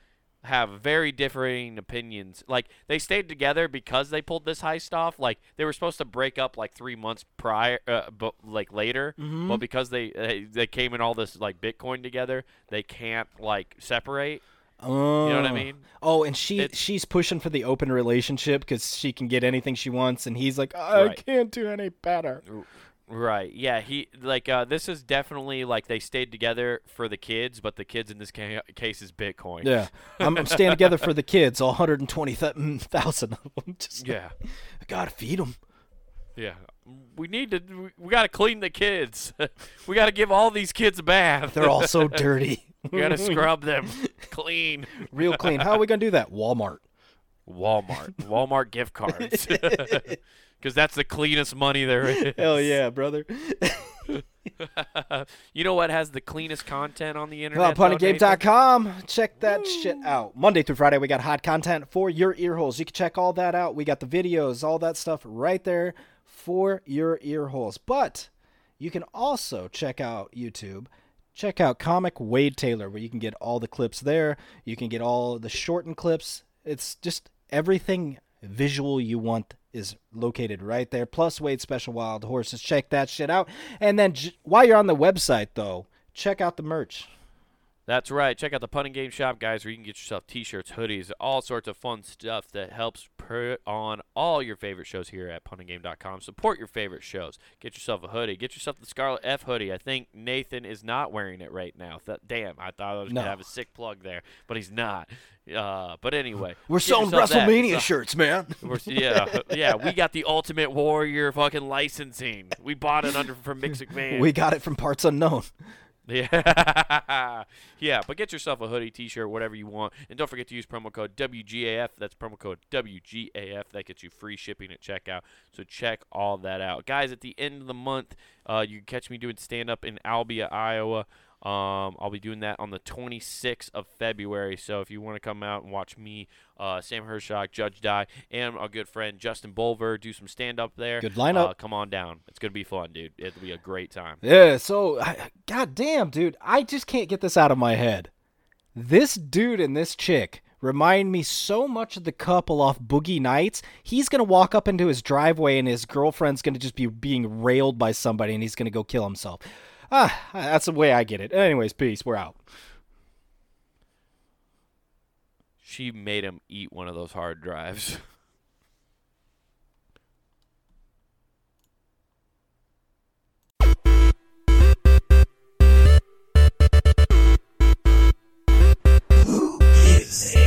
have very differing opinions. Like they stayed together because they pulled this heist off. Like they were supposed to break up like three months prior, uh, but like later. Mm-hmm. But because they they, they came in all this like Bitcoin together, they can't like separate. Oh. You know what I mean? Oh, and she It's- she's pushing for the open relationship because she can get anything she wants, and he's like, I Right. can't do any better. Right. Yeah. He like uh, this is definitely like they stayed together for the kids, but the kids in this ca- case is Bitcoin. Yeah, I'm, I'm staying together for the kids, all 120,000 of them. Just Yeah. I gotta feed them. Yeah. We need to. we- We got to clean the kids. we got to give all these kids a bath. They're all so dirty. we got to scrub them clean. Real clean. How are we gonna do that? Walmart. Walmart. Walmart gift cards. Because that's the cleanest money there is. Hell yeah, brother. you know what has the cleanest content on the internet? Nathan? puntinggame.com. Check that shit out. Monday through Friday, we got hot content for your ear holes. You can check all that out. We got the videos, all that stuff right there for your ear holes. But you can also check out YouTube. Check out Comic Wade Taylor, where you can get all the clips there. You can get all the shortened clips. It's just everything visual you want is located right there. Plus Wade Special Wild Horses. Check that shit out. And then j- while you're on the website, though, check out the merch. That's right. Check out the Punting Game Shop, guys, where you can get yourself t-shirts, hoodies, all sorts of fun stuff that helps put on all your favorite shows here at puntinggame.com. Support your favorite shows. Get yourself a hoodie. Get yourself the Scarlet F hoodie. I think Nathan is not wearing it right now. Th- damn, I thought I was No. gonna have a sick plug there, but he's not. Uh, but anyway, We're selling yourself that. WrestleMania shirts, man. we're, yeah, yeah, we got the Ultimate Warrior fucking licensing. We bought it under from Mick McMahon. We got it from Parts Unknown. Yeah, yeah, but get yourself a hoodie, t-shirt, whatever you want, and don't forget to use promo code WGAF. That's promo code WGAF. That gets you free shipping at checkout. So check all that out, guys. At the end of the month, uh, you can catch me doing stand up in Albia, Iowa. Um, I'll be doing that on the 26th of February. So if you want to come out and watch me, uh, Sam Hershock, Judge Die, and our good friend Justin Bolver do some stand up there, Good lineup. Uh, come on down. It's gonna be fun, dude. It'll be a great time. Yeah, so I, god damn, dude, I just can't get this out of my head. This dude and this chick remind me so much of the couple off Boogie Nights. He's gonna walk up into his driveway and his girlfriend's gonna just be being railed by somebody and he's gonna go kill himself. Ah, that's the way I get it. Anyways, peace. We're out. She made him eat one of those hard drives. Is it?